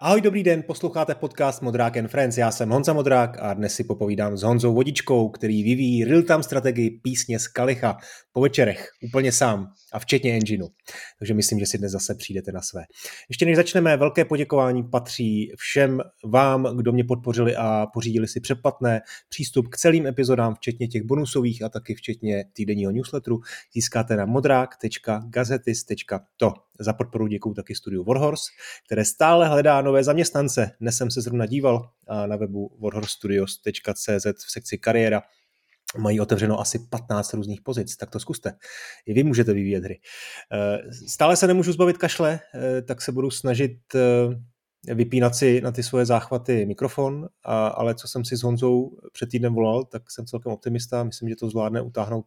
Ahoj, dobrý den, posloucháte podcast Modrák and Friends. Já jsem Honza Modrák a dnes si popovídám s Honzou Vodičkou, který vyvíjí real-time strategii písně z Kalicha po večerech, úplně sám a včetně engineu. Takže myslím, že si dnes zase přijdete na své. Ještě než začneme, velké poděkování patří všem vám, kdo mě podpořili a pořídili si předplatné přístup k celým epizodám, včetně těch bonusových a taky včetně týdenního newsletteru. Získáte na modrák.gazetis.to. Za podporu děkuji taky studiu Warhorse, které stále hledá nové zaměstnance. Dnes jsem se zrovna díval na webu warhorstudios.cz v sekci kariéra mají otevřeno asi 15 různých pozic, tak to zkuste. I vy můžete vyvíjet hry. Eh, stále se nemůžu zbavit kašle, eh, tak se budu snažit eh, vypínat si na ty svoje záchvaty mikrofon, a, ale co jsem si s Honzou před týdnem volal, tak jsem celkem optimista, myslím, že to zvládne utáhnout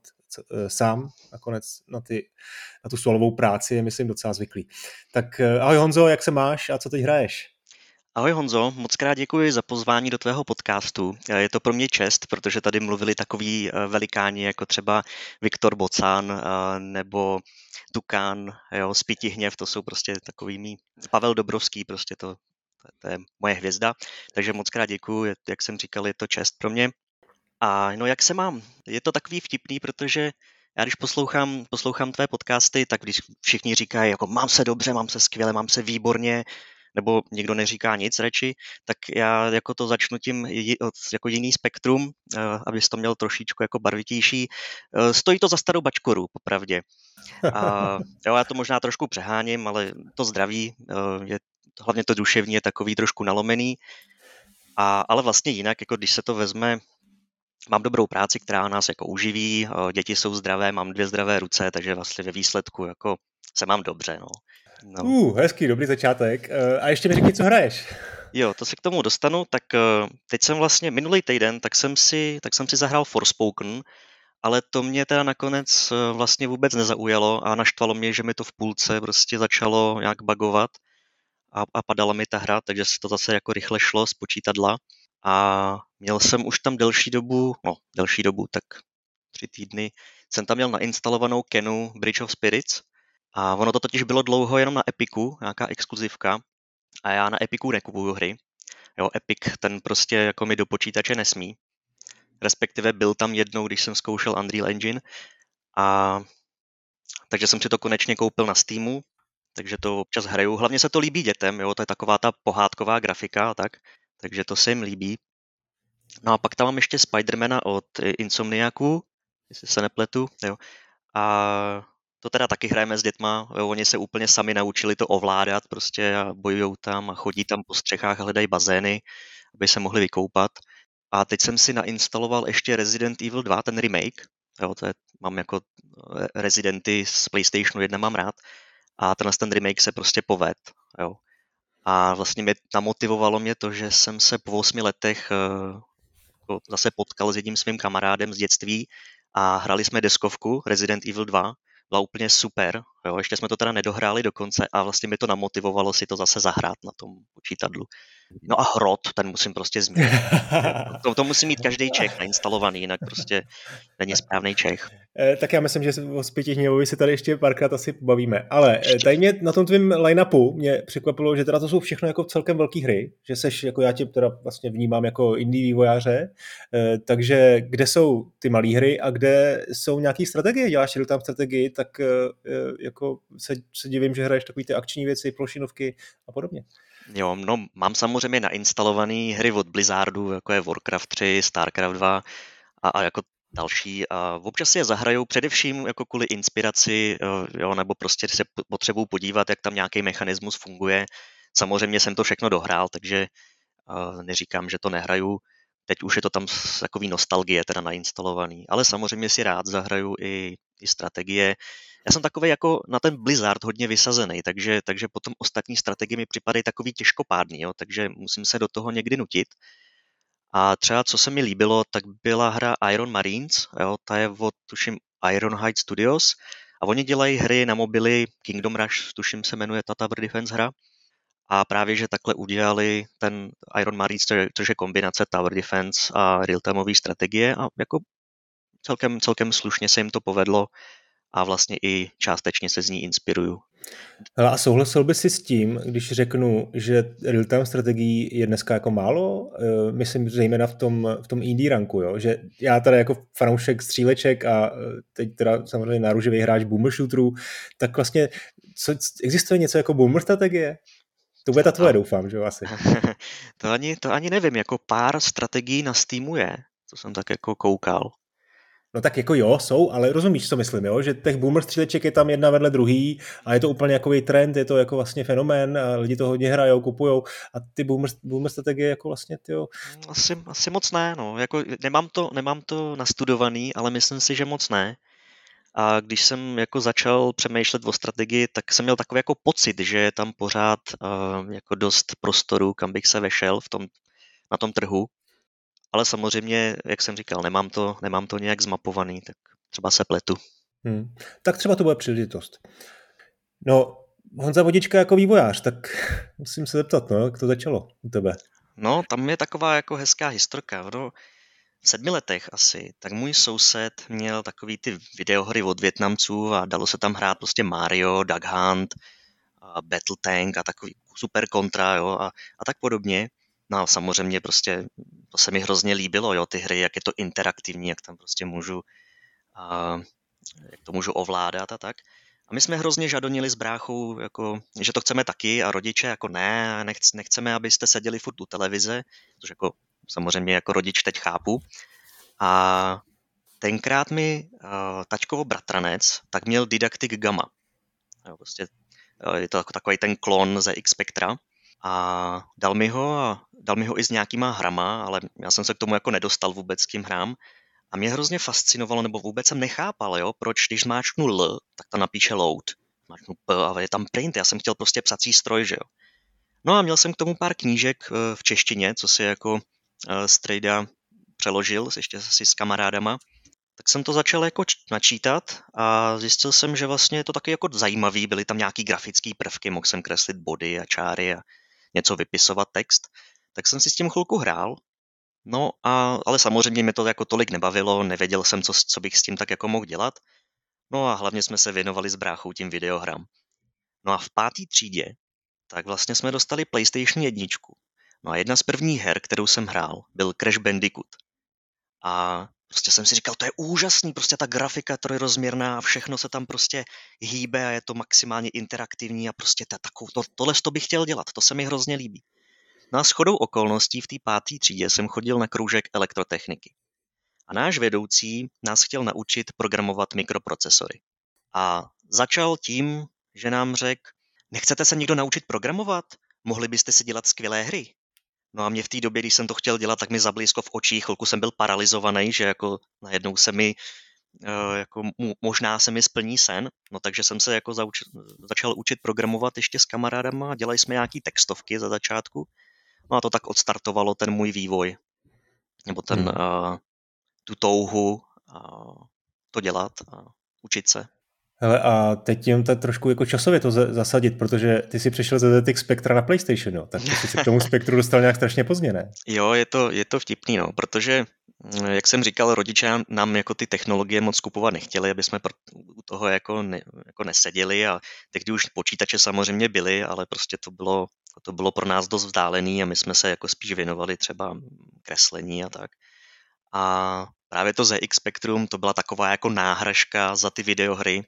sám nakonec na, ty, na tu solovou práci, je myslím docela zvyklý. Tak ahoj Honzo, jak se máš a co teď hraješ? Ahoj Honzo, moc krát děkuji za pozvání do tvého podcastu. Je to pro mě čest, protože tady mluvili takový eh, velikáni jako třeba Viktor Bocán eh, nebo Tukán, jo, Spiti hněv, to jsou prostě takovými, Pavel Dobrovský, prostě to, to je moje hvězda. Takže moc krát děkuji, jak jsem říkal, je to čest pro mě. A no jak se mám? Je to takový vtipný, protože já když poslouchám, poslouchám tvé podcasty, tak když všichni říkají, jako mám se dobře, mám se skvěle, mám se výborně, nebo někdo neříká nic radši, tak já jako to začnu tím jako jiný spektrum, eh, abys to měl trošičku jako barvitější. Eh, stojí to za starou bačkoru, popravdě. A, jo, já to možná trošku přeháním, ale to zdraví, eh, je, hlavně to duševní je takový trošku nalomený. A, ale vlastně jinak, jako když se to vezme, mám dobrou práci, která nás jako uživí, děti jsou zdravé, mám dvě zdravé ruce, takže vlastně ve výsledku jako se mám dobře. No. No. Uh, hezký, dobrý začátek. Uh, a ještě mi řekni, co hraješ. Jo, to se k tomu dostanu, tak uh, teď jsem vlastně, minulý týden, tak jsem si, tak jsem si zahrál Forspoken, ale to mě teda nakonec uh, vlastně vůbec nezaujalo a naštvalo mě, že mi to v půlce prostě začalo nějak bagovat a, a padala mi ta hra, takže se to zase jako rychle šlo z počítadla a měl jsem už tam delší dobu, no delší dobu, tak tři týdny, jsem tam měl nainstalovanou Kenu Bridge of Spirits, a ono to totiž bylo dlouho jenom na Epiku, nějaká exkluzivka. A já na Epiku nekupuju hry. Jo, Epic ten prostě jako mi do počítače nesmí. Respektive byl tam jednou, když jsem zkoušel Unreal Engine. A takže jsem si to konečně koupil na Steamu, takže to občas hraju. Hlavně se to líbí dětem, jo, to je taková ta pohádková grafika a tak, takže to se jim líbí. No a pak tam mám ještě Spidermana od Insomniaku, jestli se nepletu, jo. A to teda taky hrajeme s dětma, oni se úplně sami naučili to ovládat prostě a bojují tam a chodí tam po střechách a hledají bazény, aby se mohli vykoupat. A teď jsem si nainstaloval ještě Resident Evil 2, ten remake, jo, to je, mám jako eh, Residenty z PlayStationu 1 mám rád a tenhle ten remake se prostě poved, jo. A vlastně mě namotivovalo mě to, že jsem se po 8 letech uh, zase potkal s jedním svým kamarádem z dětství a hrali jsme deskovku Resident Evil 2 byla úplně super. Jo. Ještě jsme to teda nedohráli do konce a vlastně mi to namotivovalo si to zase zahrát na tom počítadlu. No a hrot, ten musím prostě zmínit. to, to musí mít každý Čech nainstalovaný, jinak prostě není správný Čech. Eh, tak já myslím, že o Zpěti hněvovi si tady ještě párkrát asi pobavíme. Ale eh, tady mě na tom tvým line-upu mě překvapilo, že teda to jsou všechno jako celkem velké hry, že seš, jako já tě teda vlastně vnímám jako indie vývojáře, eh, takže kde jsou ty malé hry a kde jsou nějaké strategie, děláš tam strategii, tak jako se, se divím, že hraješ takové ty akční věci, plošinovky a podobně. Jo, no mám samozřejmě nainstalované hry od Blizzardu, jako je Warcraft 3, Starcraft 2 a, a jako další. A občas si je zahrajou především jako kvůli inspiraci, eh, jo, nebo prostě se potřebují podívat, jak tam nějaký mechanismus funguje. Samozřejmě jsem to všechno dohrál, takže uh, neříkám, že to nehraju. Teď už je to tam takový nostalgie teda nainstalovaný, ale samozřejmě si rád zahraju i, i strategie. Já jsem takový jako na ten Blizzard hodně vysazený, takže, takže potom ostatní strategie mi připadají takový těžkopádný, jo, takže musím se do toho někdy nutit. A třeba co se mi líbilo, tak byla hra Iron Marines, jo, ta je od, tuším, Ironhide Studios a oni dělají hry na mobily, Kingdom Rush, tuším se jmenuje ta Tower Defense hra. A právě, že takhle udělali ten Iron Marines, což je kombinace Tower Defense a real-timeové strategie a jako celkem, celkem slušně se jim to povedlo a vlastně i částečně se z ní inspiruju. Hele, a souhlasil by si s tím, když řeknu, že real-time strategií je dneska jako málo? Uh, myslím zejména v tom, v tom indie ranku, jo? že já tady jako fanoušek stříleček a teď teda samozřejmě náruživý hráč boomer shooterů, tak vlastně co, existuje něco jako boomer strategie? To bude ta tvoje, doufám, že jo, asi. to, ani, to ani nevím, jako pár strategií na Steamu je, co jsem tak jako koukal. No tak jako jo, jsou, ale rozumíš, co myslím, jo? že těch boomer stříleček je tam jedna vedle druhý a je to úplně jako trend, je to jako vlastně fenomén a lidi to hodně hrajou, kupujou a ty boomer, boomer strategie jako vlastně ty jo. Asi, asi moc ne, no. Jako nemám, to, nemám to nastudovaný, ale myslím si, že moc ne. A když jsem jako začal přemýšlet o strategii, tak jsem měl takový jako pocit, že je tam pořád uh, jako dost prostoru, kam bych se vešel v tom, na tom trhu. Ale samozřejmě, jak jsem říkal, nemám to, nemám to nějak zmapovaný, tak třeba se pletu. Hmm. Tak třeba to bude příležitost. No, Honza Vodička jako vývojář, tak musím se zeptat, no, jak to začalo u tebe? No, tam je taková jako hezká historka. No, v sedmi letech asi, tak můj soused měl takový ty videohry od Větnamců a dalo se tam hrát prostě Mario, Duck Hunt, a Battle Tank a takový super kontra, jo, a, a tak podobně. No a samozřejmě prostě to se mi hrozně líbilo, jo, ty hry, jak je to interaktivní, jak tam prostě můžu, a, jak to můžu ovládat a tak. A my jsme hrozně žadonili s bráchou, jako, že to chceme taky a rodiče jako ne, nechc, nechceme, abyste seděli furt u televize, což jako samozřejmě jako rodič teď chápu. A tenkrát mi uh, tačkovo bratranec tak měl Didactic Gamma. Jo, prostě, uh, je to jako takový ten klon ze X Spectra. A dal mi ho a dal mi ho i s nějakýma hrama, ale já jsem se k tomu jako nedostal vůbec k tím hrám. A mě hrozně fascinovalo, nebo vůbec jsem nechápal, jo, proč když zmáčknu L, tak to napíše load. Zmáčknu P a je tam print. Já jsem chtěl prostě psací stroj, že jo. No a měl jsem k tomu pár knížek eh, v češtině, co si jako Strejda přeložil, ještě si s kamarádama, tak jsem to začal jako načítat a zjistil jsem, že vlastně je to taky jako zajímavý, byly tam nějaký grafické prvky, mohl jsem kreslit body a čáry a něco vypisovat text, tak jsem si s tím chvilku hrál, no a, ale samozřejmě mě to jako tolik nebavilo, nevěděl jsem, co, co bych s tím tak jako mohl dělat, no a hlavně jsme se věnovali s bráchou tím videohrám. No a v pátý třídě, tak vlastně jsme dostali PlayStation jedničku No a jedna z prvních her, kterou jsem hrál, byl Crash Bandicoot. A prostě jsem si říkal, to je úžasný, prostě ta grafika trojrozměrná a všechno se tam prostě hýbe a je to maximálně interaktivní a prostě ta, takovou, to, tohle to bych chtěl dělat, to se mi hrozně líbí. No a shodou okolností v té páté třídě jsem chodil na kroužek elektrotechniky. A náš vedoucí nás chtěl naučit programovat mikroprocesory. A začal tím, že nám řekl, nechcete se někdo naučit programovat? Mohli byste si dělat skvělé hry. No a mě v té době, když jsem to chtěl dělat, tak mi zablízko v očích, chvilku jsem byl paralizovaný, že jako najednou se mi eh, jako možná se mi splní sen, no takže jsem se jako zauč, začal učit programovat ještě s kamarádama, dělali jsme nějaký textovky za začátku, no a to tak odstartovalo ten můj vývoj, nebo ten, hmm. uh, tu touhu uh, to dělat a učit se. Hele, a teď jenom to trošku jako časově to zasadit, protože ty si přišel ze ZX Spectra na PlayStation, jo, tak ty jsi se k tomu spektru dostal nějak strašně pozdě, ne? Jo, je to, je to vtipný, no, protože mm, jak jsem říkal, rodiče nám jako ty technologie moc kupovat nechtěli, aby jsme u toho jako, ne, jako neseděli a tehdy už počítače samozřejmě byly, ale prostě to bylo, to bylo pro nás dost vzdálený a my jsme se jako spíš věnovali třeba kreslení a tak. A právě to ZX Spectrum, to byla taková jako náhražka za ty videohry,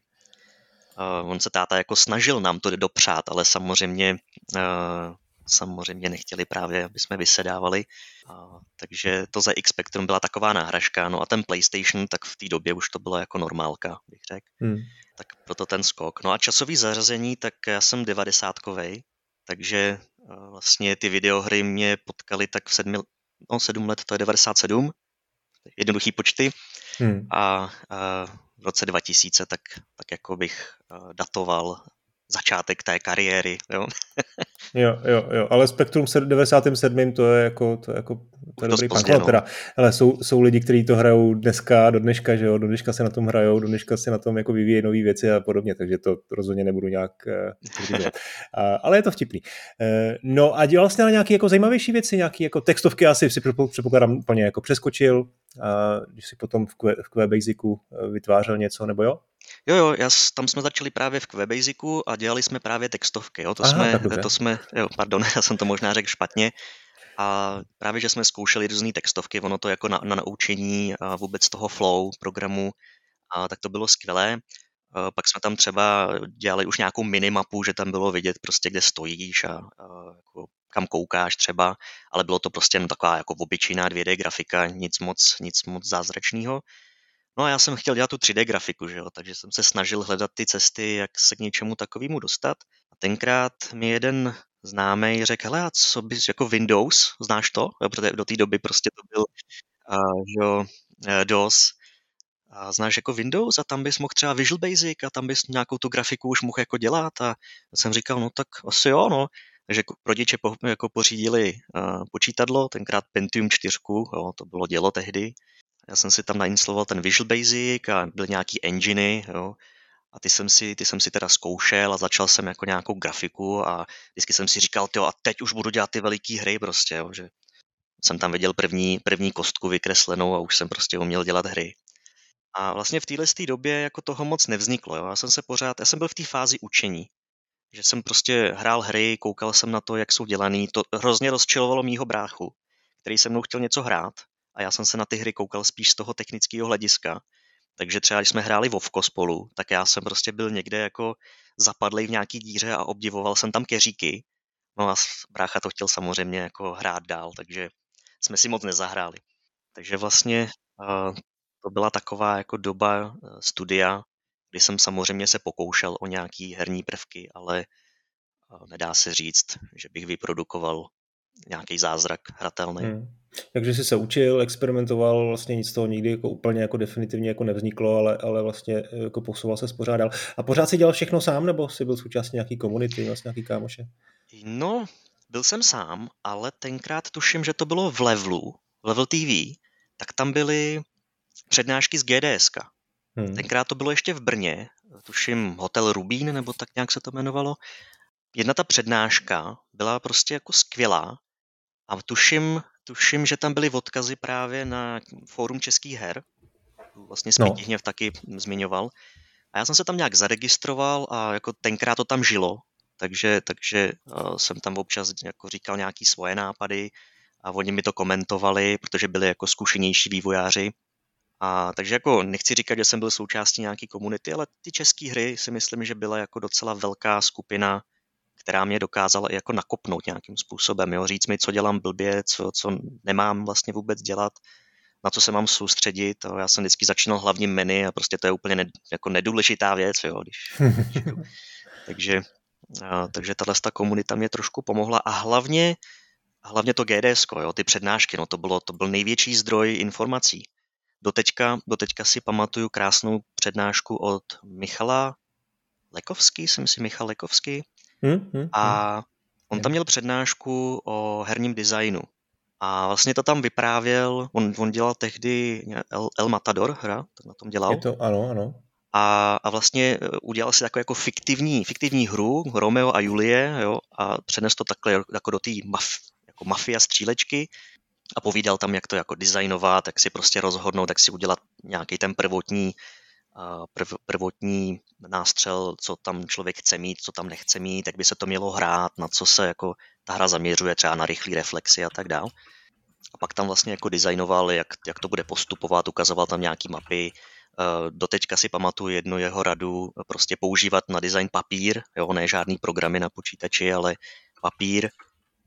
Uh, on se táta jako snažil nám to dopřát, ale samozřejmě, uh, samozřejmě nechtěli právě, aby jsme vysedávali. Uh, takže to za X Spectrum byla taková náhražka. No a ten PlayStation, tak v té době už to bylo jako normálka, bych řekl. Hmm. Tak proto ten skok. No a časový zařazení, tak já jsem devadesátkovej, takže uh, vlastně ty videohry mě potkaly tak v sedmi, no sedm let, to je 97, jednoduchý počty. Hmm. A, a v roce 2000, tak, tak jako bych uh, datoval začátek té kariéry. Jo, jo, jo, jo, ale Spektrum 97. to je jako, to je jako to je dobrý pozdě, no. teda. Ale jsou, jsou lidi, kteří to hrajou dneska, do dneška, že jo, do dneška se na tom hrajou, do dneška se na tom jako vyvíjejí nové věci a podobně, takže to rozhodně nebudu nějak uh, Ale je to vtipný. Uh, no a dělal jste na nějaké jako zajímavější věci, nějaké jako textovky asi si předpokládám úplně jako přeskočil, uh, když si potom v, Q, v QBasicu vytvářel něco, nebo jo? Jo, jo, já, tam jsme začali právě v QBasicu a dělali jsme právě textovky. Jo. To, Aha, jsme, to jsme, jo, pardon, já jsem to možná řekl špatně. A právě, že jsme zkoušeli různé textovky, ono to jako na, na naučení vůbec toho flow programu, a tak to bylo skvělé. A pak jsme tam třeba dělali už nějakou minimapu, že tam bylo vidět prostě, kde stojíš a, a jako kam koukáš třeba, ale bylo to prostě jen taková jako obyčejná 2D grafika, nic moc, nic moc zázračného. No a já jsem chtěl dělat tu 3D grafiku, že jo? takže jsem se snažil hledat ty cesty, jak se k něčemu takovému dostat. A tenkrát mi jeden známý řekl, hele, a co bys, jako Windows, znáš to? Protože do té doby prostě to byl uh, jo, eh, DOS. A znáš jako Windows a tam bys mohl třeba Visual Basic a tam bys nějakou tu grafiku už mohl jako dělat a jsem říkal, no tak asi jo, no. Takže rodiče po, jako pořídili uh, počítadlo, tenkrát Pentium 4, jo, to bylo dělo tehdy. Já jsem si tam nainstaloval ten Visual Basic a byly nějaký enginy, jo, a ty jsem, si, ty jsem si teda zkoušel a začal jsem jako nějakou grafiku a vždycky jsem si říkal, jo, a teď už budu dělat ty veliký hry prostě, jo, že jsem tam viděl první, první kostku vykreslenou a už jsem prostě uměl dělat hry. A vlastně v téhle době jako toho moc nevzniklo. Jo. Já jsem se pořád, já jsem byl v té fázi učení, že jsem prostě hrál hry, koukal jsem na to, jak jsou dělaný. To hrozně rozčilovalo mýho bráchu, který se mnou chtěl něco hrát a já jsem se na ty hry koukal spíš z toho technického hlediska. Takže třeba, když jsme hráli Vovko spolu, tak já jsem prostě byl někde jako zapadlý v nějaký díře a obdivoval jsem tam keříky. No a brácha to chtěl samozřejmě jako hrát dál, takže jsme si moc nezahráli. Takže vlastně to byla taková jako doba uh, studia, kdy jsem samozřejmě se pokoušel o nějaký herní prvky, ale nedá se říct, že bych vyprodukoval nějaký zázrak hratelný. Hmm. Takže jsi se učil, experimentoval, vlastně nic z toho nikdy jako úplně jako definitivně jako nevzniklo, ale, ale vlastně jako posouval se, spořádal. A pořád si dělal všechno sám, nebo jsi byl součástí nějaký komunity, vlastně nějaký kámoše? No, byl jsem sám, ale tenkrát tuším, že to bylo v Levelu, Level TV, tak tam byly přednášky z GDS. Hmm. Tenkrát to bylo ještě v Brně, tuším Hotel Rubín, nebo tak nějak se to jmenovalo. Jedna ta přednáška byla prostě jako skvělá a tuším, tuším, že tam byly odkazy právě na fórum českých her. Vlastně Spítihněv no. taky zmiňoval. A já jsem se tam nějak zaregistroval a jako tenkrát to tam žilo, takže, takže uh, jsem tam občas jako říkal nějaký svoje nápady a oni mi to komentovali, protože byli jako zkušenější vývojáři. A takže jako nechci říkat, že jsem byl součástí nějaké komunity, ale ty české hry si myslím, že byla jako docela velká skupina která mě dokázala i jako nakopnout nějakým způsobem, jo? říct mi, co dělám blbě, co, co nemám vlastně vůbec dělat, na co se mám soustředit. Jo? Já jsem vždycky začínal hlavním menu a prostě to je úplně ne, jako nedůležitá věc, jo? Když, když takže, a, takže tahle ta komunita mě trošku pomohla a hlavně, hlavně to GDS, jo? ty přednášky, no to, bylo, to byl největší zdroj informací. Doteďka, doteďka si pamatuju krásnou přednášku od Michala Lekovský, jsem si Michal Lekovský, Hmm, hmm, a hmm. on tam měl přednášku o herním designu. A vlastně to tam vyprávěl, on, on dělal tehdy El, El Matador hra, tak na tom dělal. Je to, ano, ano. A, a vlastně e, udělal si takovou jako fiktivní, fiktivní hru, Romeo a Julie, jo, a přenes to takhle jako do té maf, jako mafia střílečky a povídal tam, jak to jako designovat, jak si prostě rozhodnout, jak si udělat nějaký ten prvotní prv, prvotní nástřel, co tam člověk chce mít, co tam nechce mít, jak by se to mělo hrát, na co se jako ta hra zaměřuje, třeba na rychlé reflexy a tak dále. A pak tam vlastně jako designoval, jak, jak to bude postupovat, ukazoval tam nějaký mapy. Doteďka si pamatuju jednu jeho radu, prostě používat na design papír, jo, ne žádný programy na počítači, ale papír,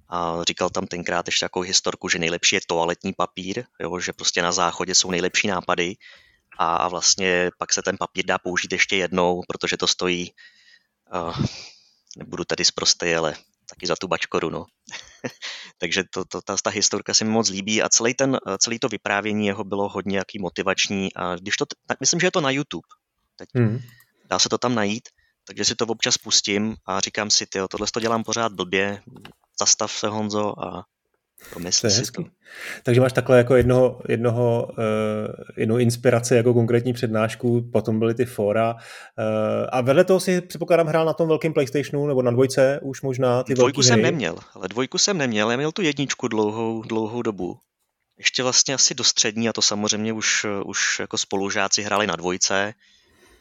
a říkal tam tenkrát ještě takovou historku, že nejlepší je toaletní papír, jo, že prostě na záchodě jsou nejlepší nápady a vlastně pak se ten papír dá použít ještě jednou, protože to stojí, uh, nebudu tady zprostej, ale taky za tu bačkoru, no. Takže to, to, ta, ta historka se mi moc líbí a celý, ten, celý to vyprávění jeho bylo hodně jaký motivační a když to, tak myslím, že je to na YouTube. Teď mm. Dá se to tam najít, takže si to občas pustím a říkám si, tyjo, tohle to dělám pořád blbě, zastav se Honzo a Pomysl si to. Takže máš takhle jako jednoho, jednoho, uh, jednu inspiraci jako konkrétní přednášku, potom byly ty fora uh, a vedle toho si předpokládám hrál na tom velkém PlayStationu nebo na dvojce už možná ty Dvojku jsem hry. neměl, ale dvojku jsem neměl, já měl tu jedničku dlouhou, dlouhou dobu. Ještě vlastně asi do střední a to samozřejmě už, už jako spolužáci hráli na dvojce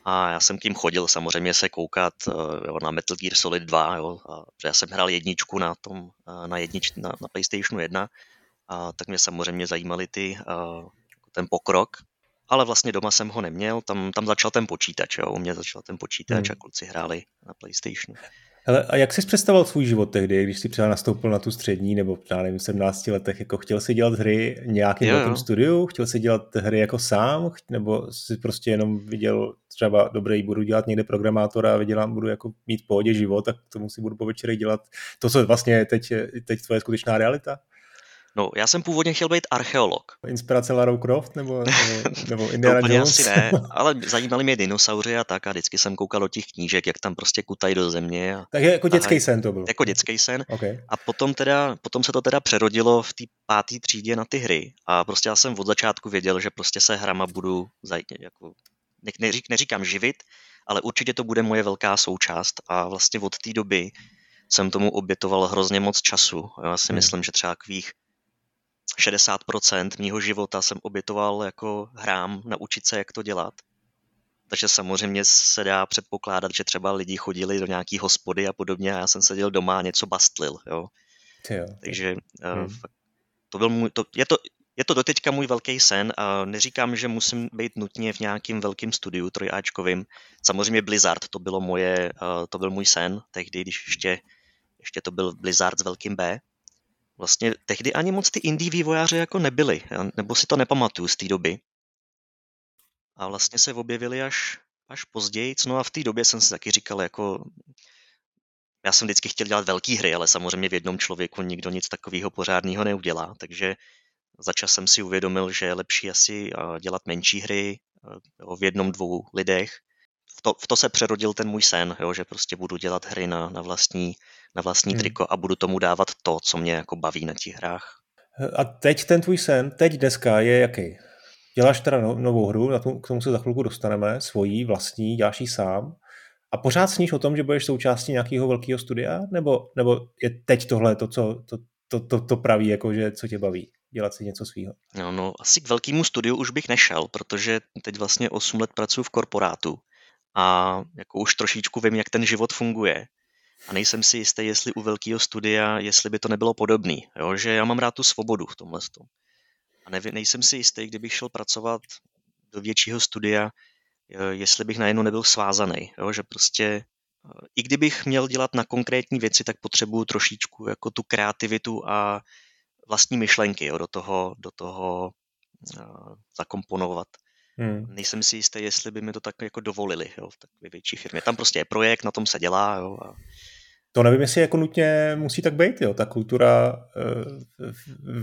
a já jsem k tím chodil samozřejmě se koukat uh, jo, na Metal Gear Solid 2, jo, a, že já jsem hrál jedničku na tom, na, jednič, na, na PlayStationu 1 a tak mě samozřejmě zajímaly ty, uh, ten pokrok, ale vlastně doma jsem ho neměl, tam, tam začal ten počítač, jo, u mě začal ten počítač hmm. a kluci hráli na PlayStationu. Hele, a jak jsi představoval svůj život tehdy, když jsi třeba nastoupil na tu střední nebo já nevím, v 17 letech, jako chtěl jsi dělat hry nějakým velkým studiu, chtěl jsi dělat hry jako sám, nebo jsi prostě jenom viděl třeba dobrý, budu dělat někde programátora a vydělám, budu jako mít v pohodě život, tak to musí budu po večerech dělat. To, co vlastně je teď, teď tvoje skutečná realita? No, já jsem původně chtěl být archeolog. Inspirace Lara Croft nebo, nebo, nebo Indiana no, Jones? asi ne, ale zajímali mě dinosauři a tak a vždycky jsem koukal do těch knížek, jak tam prostě kutají do země. A, Takže jako dětský sen to byl. Jako dětský sen. Okay. A potom, teda, potom se to teda přerodilo v té páté třídě na ty hry a prostě já jsem od začátku věděl, že prostě se hrama budu zajít, jako, neřík, neříkám živit, ale určitě to bude moje velká součást a vlastně od té doby jsem tomu obětoval hrozně moc času. Já si hmm. myslím, že třeba takových 60% mýho života jsem obětoval jako hrám, naučit se, jak to dělat. Takže samozřejmě se dá předpokládat, že třeba lidi chodili do nějaký hospody a podobně a já jsem seděl doma a něco bastlil. Jo. jo. Takže eh, hmm. to byl můj, to, je, to, je to doteďka můj velký sen a neříkám, že musím být nutně v nějakým velkým studiu trojáčkovým. Samozřejmě Blizzard, to bylo moje, eh, to byl můj sen tehdy, když ještě, ještě to byl Blizzard s velkým B vlastně tehdy ani moc ty indie vývojáři jako nebyli, nebo si to nepamatuju z té doby. A vlastně se objevili až, až později, no a v té době jsem si taky říkal, jako já jsem vždycky chtěl dělat velké hry, ale samozřejmě v jednom člověku nikdo nic takového pořádného neudělá, takže začas jsem si uvědomil, že je lepší asi dělat menší hry v jednom, dvou lidech. V to, v to se přerodil ten můj sen, jo, že prostě budu dělat hry na, na vlastní na vlastní hmm. triko a budu tomu dávat to, co mě jako baví na těch hrách. A teď ten tvůj sen, teď dneska je jaký? Děláš teda no, novou hru, na tom, k tomu se za chvilku dostaneme, svojí, vlastní, děláš ji sám. A pořád sníš o tom, že budeš součástí nějakého velkého studia? Nebo, nebo je teď tohle to, co to, to, to, to praví, jako, že, co tě baví? Dělat si něco svého? No, no, asi k velkému studiu už bych nešel, protože teď vlastně 8 let pracuji v korporátu a jako už trošičku vím, jak ten život funguje a nejsem si jistý, jestli u velkého studia, jestli by to nebylo podobný, jo? že já mám rád tu svobodu v tomhle. A nevím, nejsem si jistý, kdybych šel pracovat do většího studia, jestli bych najednou nebyl svázaný, jo? že prostě i kdybych měl dělat na konkrétní věci, tak potřebuju trošičku jako tu kreativitu a vlastní myšlenky jo, do toho, do toho uh, zakomponovat. Hmm. Nejsem si jistý, jestli by mi to tak jako dovolili jo, v takové větší firmě. Tam prostě je projekt, na tom se dělá jo, a to nevím, jestli jako nutně musí tak být. Jo. Ta kultura eh,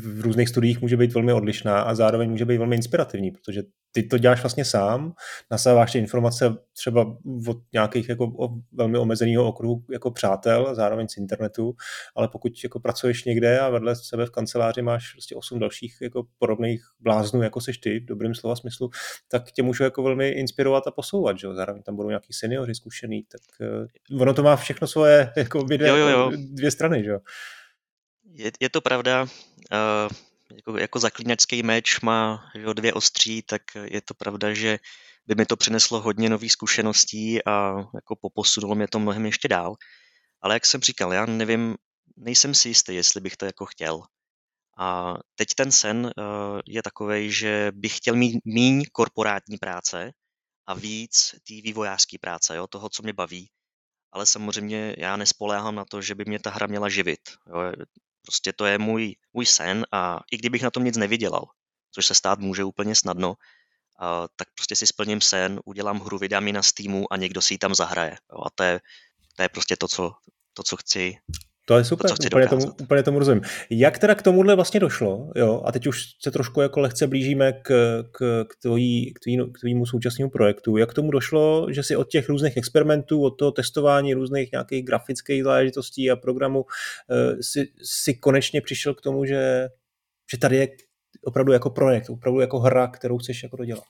v různých studiích může být velmi odlišná a zároveň může být velmi inspirativní, protože ty to děláš vlastně sám, nasáváš ty informace třeba od nějakých jako velmi omezeného okruhu jako přátel, zároveň z internetu, ale pokud jako pracuješ někde a vedle sebe v kanceláři máš prostě osm dalších jako podobných bláznů, jako seš ty, v dobrým slova smyslu, tak tě můžu jako velmi inspirovat a posouvat, že? zároveň tam budou nějaký seniori zkušený, tak uh, ono to má všechno svoje jako dvě, jo, jo, jo. dvě strany, že Je, je to pravda. Uh jako, jako zaklínačský meč má jo, dvě ostří, tak je to pravda, že by mi to přineslo hodně nových zkušeností a jako poposunulo mě to mnohem ještě dál. Ale jak jsem říkal, já nevím, nejsem si jistý, jestli bych to jako chtěl. A teď ten sen uh, je takový, že bych chtěl mít míň korporátní práce a víc té vývojářské práce, jo, toho, co mě baví. Ale samozřejmě já nespoléhám na to, že by mě ta hra měla živit. Jo. Prostě to je můj, můj sen a i kdybych na tom nic nevydělal, což se stát může úplně snadno, a, tak prostě si splním sen, udělám hru, vydám ji na Steamu a někdo si ji tam zahraje. Jo, a to je, to je prostě to co, to, co chci To je super, to, úplně, tomu, úplně tomu rozumím. Jak teda k tomuhle vlastně došlo? Jo, a teď už se trošku jako lehce blížíme k, k, k, tvojí, k, tvý, k tvýmu současnému projektu. Jak k tomu došlo, že si od těch různých experimentů, od toho testování různých nějakých grafických záležitostí a programů eh, si, si konečně přišel k tomu, že, že tady je opravdu jako projekt, opravdu jako hra, kterou chceš jako dodělat?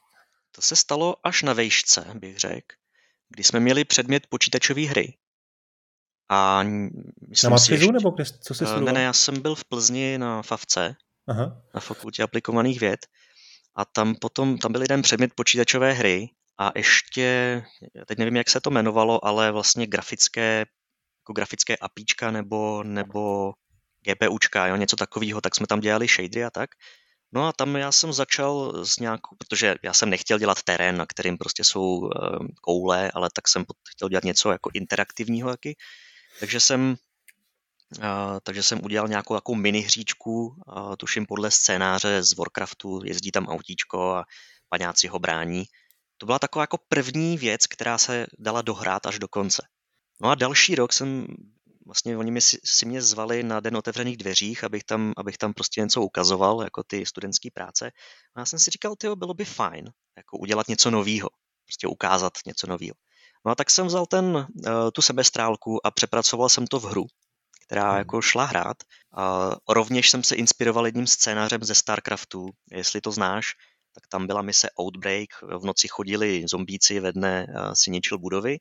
To se stalo až na vejšce, bych řekl, kdy jsme měli předmět počítačové hry. A myslím na si ještě, nebo kde, co jsi studoval? Ne, ne, já jsem byl v Plzni na FAVce, Aha. na Fakultě aplikovaných věd. A tam potom, tam byl jeden předmět počítačové hry a ještě, teď nevím, jak se to jmenovalo, ale vlastně grafické, jako grafické APIčka nebo, nebo GPUčka, jo, něco takového, tak jsme tam dělali shadery a tak. No a tam já jsem začal s nějakou, protože já jsem nechtěl dělat terén, na kterým prostě jsou uh, koule, ale tak jsem chtěl dělat něco jako interaktivního taky. Takže jsem, uh, takže jsem udělal nějakou takovou mini hříčku, uh, tuším podle scénáře z Warcraftu, jezdí tam autíčko a paňáci ho brání. To byla taková jako první věc, která se dala dohrát až do konce. No a další rok jsem vlastně oni mi si, mě zvali na den otevřených dveřích, abych tam, abych tam prostě něco ukazoval, jako ty studentské práce. A já jsem si říkal, tyjo, bylo by fajn, jako udělat něco nového, prostě ukázat něco nového. No a tak jsem vzal ten, uh, tu sebestrálku a přepracoval jsem to v hru, která hmm. jako šla hrát. A rovněž jsem se inspiroval jedním scénářem ze StarCraftu, jestli to znáš, tak tam byla mise Outbreak, v noci chodili zombíci, ve dne uh, si ničil budovy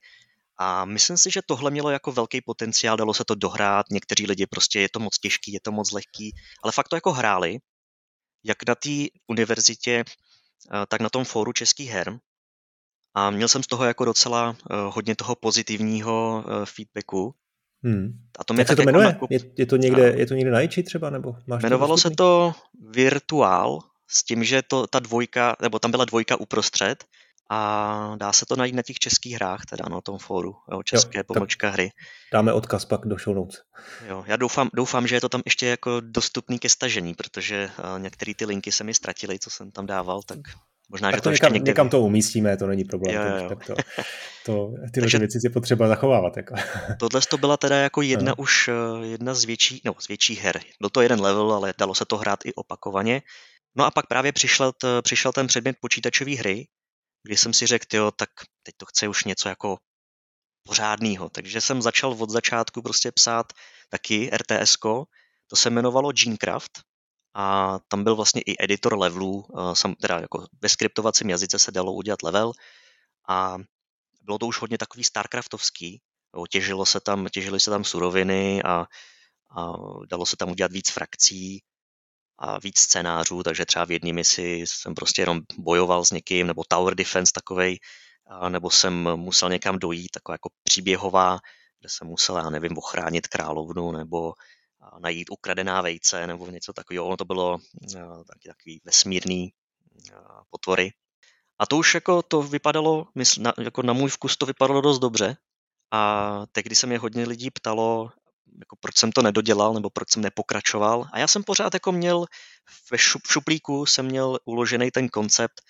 a myslím si, že tohle mělo jako velký potenciál, dalo se to dohrát, někteří lidi prostě je to moc těžký, je to moc lehký, ale fakt to jako hráli, jak na té univerzitě, eh, tak na tom fóru českých her. A měl jsem z toho jako docela eh, hodně toho pozitivního eh, feedbacku. Hmm. A to mě Jak tak se to jako jmenuje? Nakup... Je, je, to někde, je to někde na Iči třeba? Nebo máš Jmenovalo se to Virtuál, s tím, že to, ta dvojka, nebo tam byla dvojka uprostřed a dá se to najít na těch českých hrách, teda na tom fóru, jo, české jo, pomlčka hry. Dáme odkaz pak do show notes. Jo, já doufám, doufám, že je to tam ještě jako dostupný ke stažení, protože uh, některé ty linky se mi ztratily, co jsem tam dával, tak možná, tak že to, to někam, někde... někam to umístíme, to není problém. Jo, jo. Tak to, to, tyhle Takže věci je potřeba zachovávat. Jako. Tohle to byla teda jako jedna no. už, eh, jedna z větších, no, z větších her. Byl to jeden level, ale dalo se to hrát i opakovaně. No a pak právě přišel, t, přišel ten předmět počítačové hry, kdy jsem si řekl, jo, tak teď to chce už něco jako pořádného. Takže jsem začal od začátku prostě psát taky rts to se jmenovalo Genecraft a tam byl vlastně i editor levelů, sam, teda jako ve skriptovacím jazyce se dalo udělat level. A bylo to už hodně takový Starcraftovský, jo, těžilo se tam, těžily se tam suroviny a, a dalo se tam udělat víc frakcí a víc scénářů, takže třeba v jedné misi jsem prostě jenom bojoval s někým, nebo tower defense takovej, nebo jsem musel někam dojít, taková jako příběhová, kde jsem musel, já nevím, ochránit královnu, nebo najít ukradená vejce, nebo něco takového. Ono to bylo taky takový vesmírný potvory. A to už jako to vypadalo, mysl, na, jako na můj vkus to vypadalo dost dobře. A tehdy se mě hodně lidí ptalo, jako proč jsem to nedodělal, nebo proč jsem nepokračoval. A já jsem pořád jako měl, ve šuplíku jsem měl uložený ten koncept,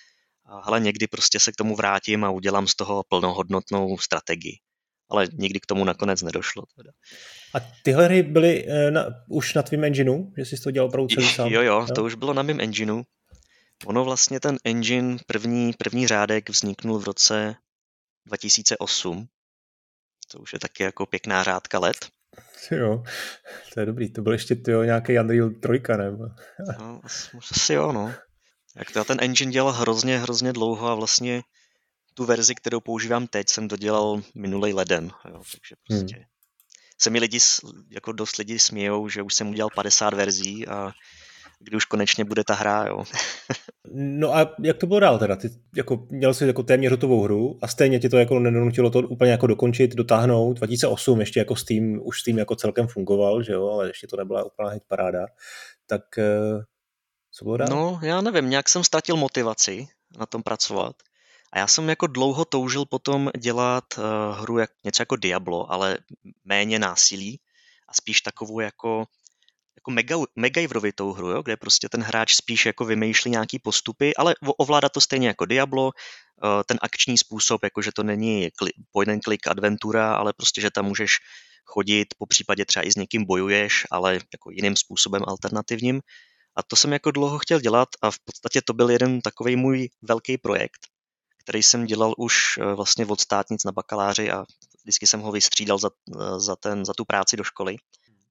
ale někdy prostě se k tomu vrátím a udělám z toho plnohodnotnou strategii. Ale nikdy k tomu nakonec nedošlo. Teda. A tyhle hry byly uh, na, už na tvém engineu, že jsi to dělal opravdu celý sám? Jo, jo, jo, to už bylo na mém engineu. Ono vlastně ten engine, první, první řádek vzniknul v roce 2008. To už je taky jako pěkná řádka let. Jo, to je dobrý. To byl ještě tyjo, nějaký Unreal 3, nebo? no, asi jo, no. Jak to ten engine dělal hrozně, hrozně dlouho a vlastně tu verzi, kterou používám teď, jsem dodělal minulý leden. Jo, takže prostě hmm. se mi lidi, jako dost lidi smějou, že už jsem udělal 50 verzí a kdy už konečně bude ta hra, jo. no a jak to bylo dál teda? Ty jako, měl jsi jako téměř hotovou hru a stejně ti to jako nenutilo to úplně jako dokončit, dotáhnout. 2008 ještě jako Steam, už Steam jako celkem fungoval, že jo, ale ještě to nebyla úplná hit paráda. Tak eh, co bylo dál? No, já nevím, nějak jsem ztratil motivaci na tom pracovat. A já jsem jako dlouho toužil potom dělat uh, hru jak, něco jako Diablo, ale méně násilí a spíš takovou jako jako mega, megajvrovitou hru, jo, kde prostě ten hráč spíš jako vymýšlí nějaký postupy, ale ovládá to stejně jako Diablo, eh, ten akční způsob, jako že to není point and click adventura, ale prostě, že tam můžeš chodit, po případě třeba i s někým bojuješ, ale jako jiným způsobem alternativním. A to jsem jako dlouho chtěl dělat a v podstatě to byl jeden takový můj velký projekt, který jsem dělal už eh, vlastně od státnic na bakaláři a vždycky jsem ho vystřídal za, eh, za, ten, za tu práci do školy.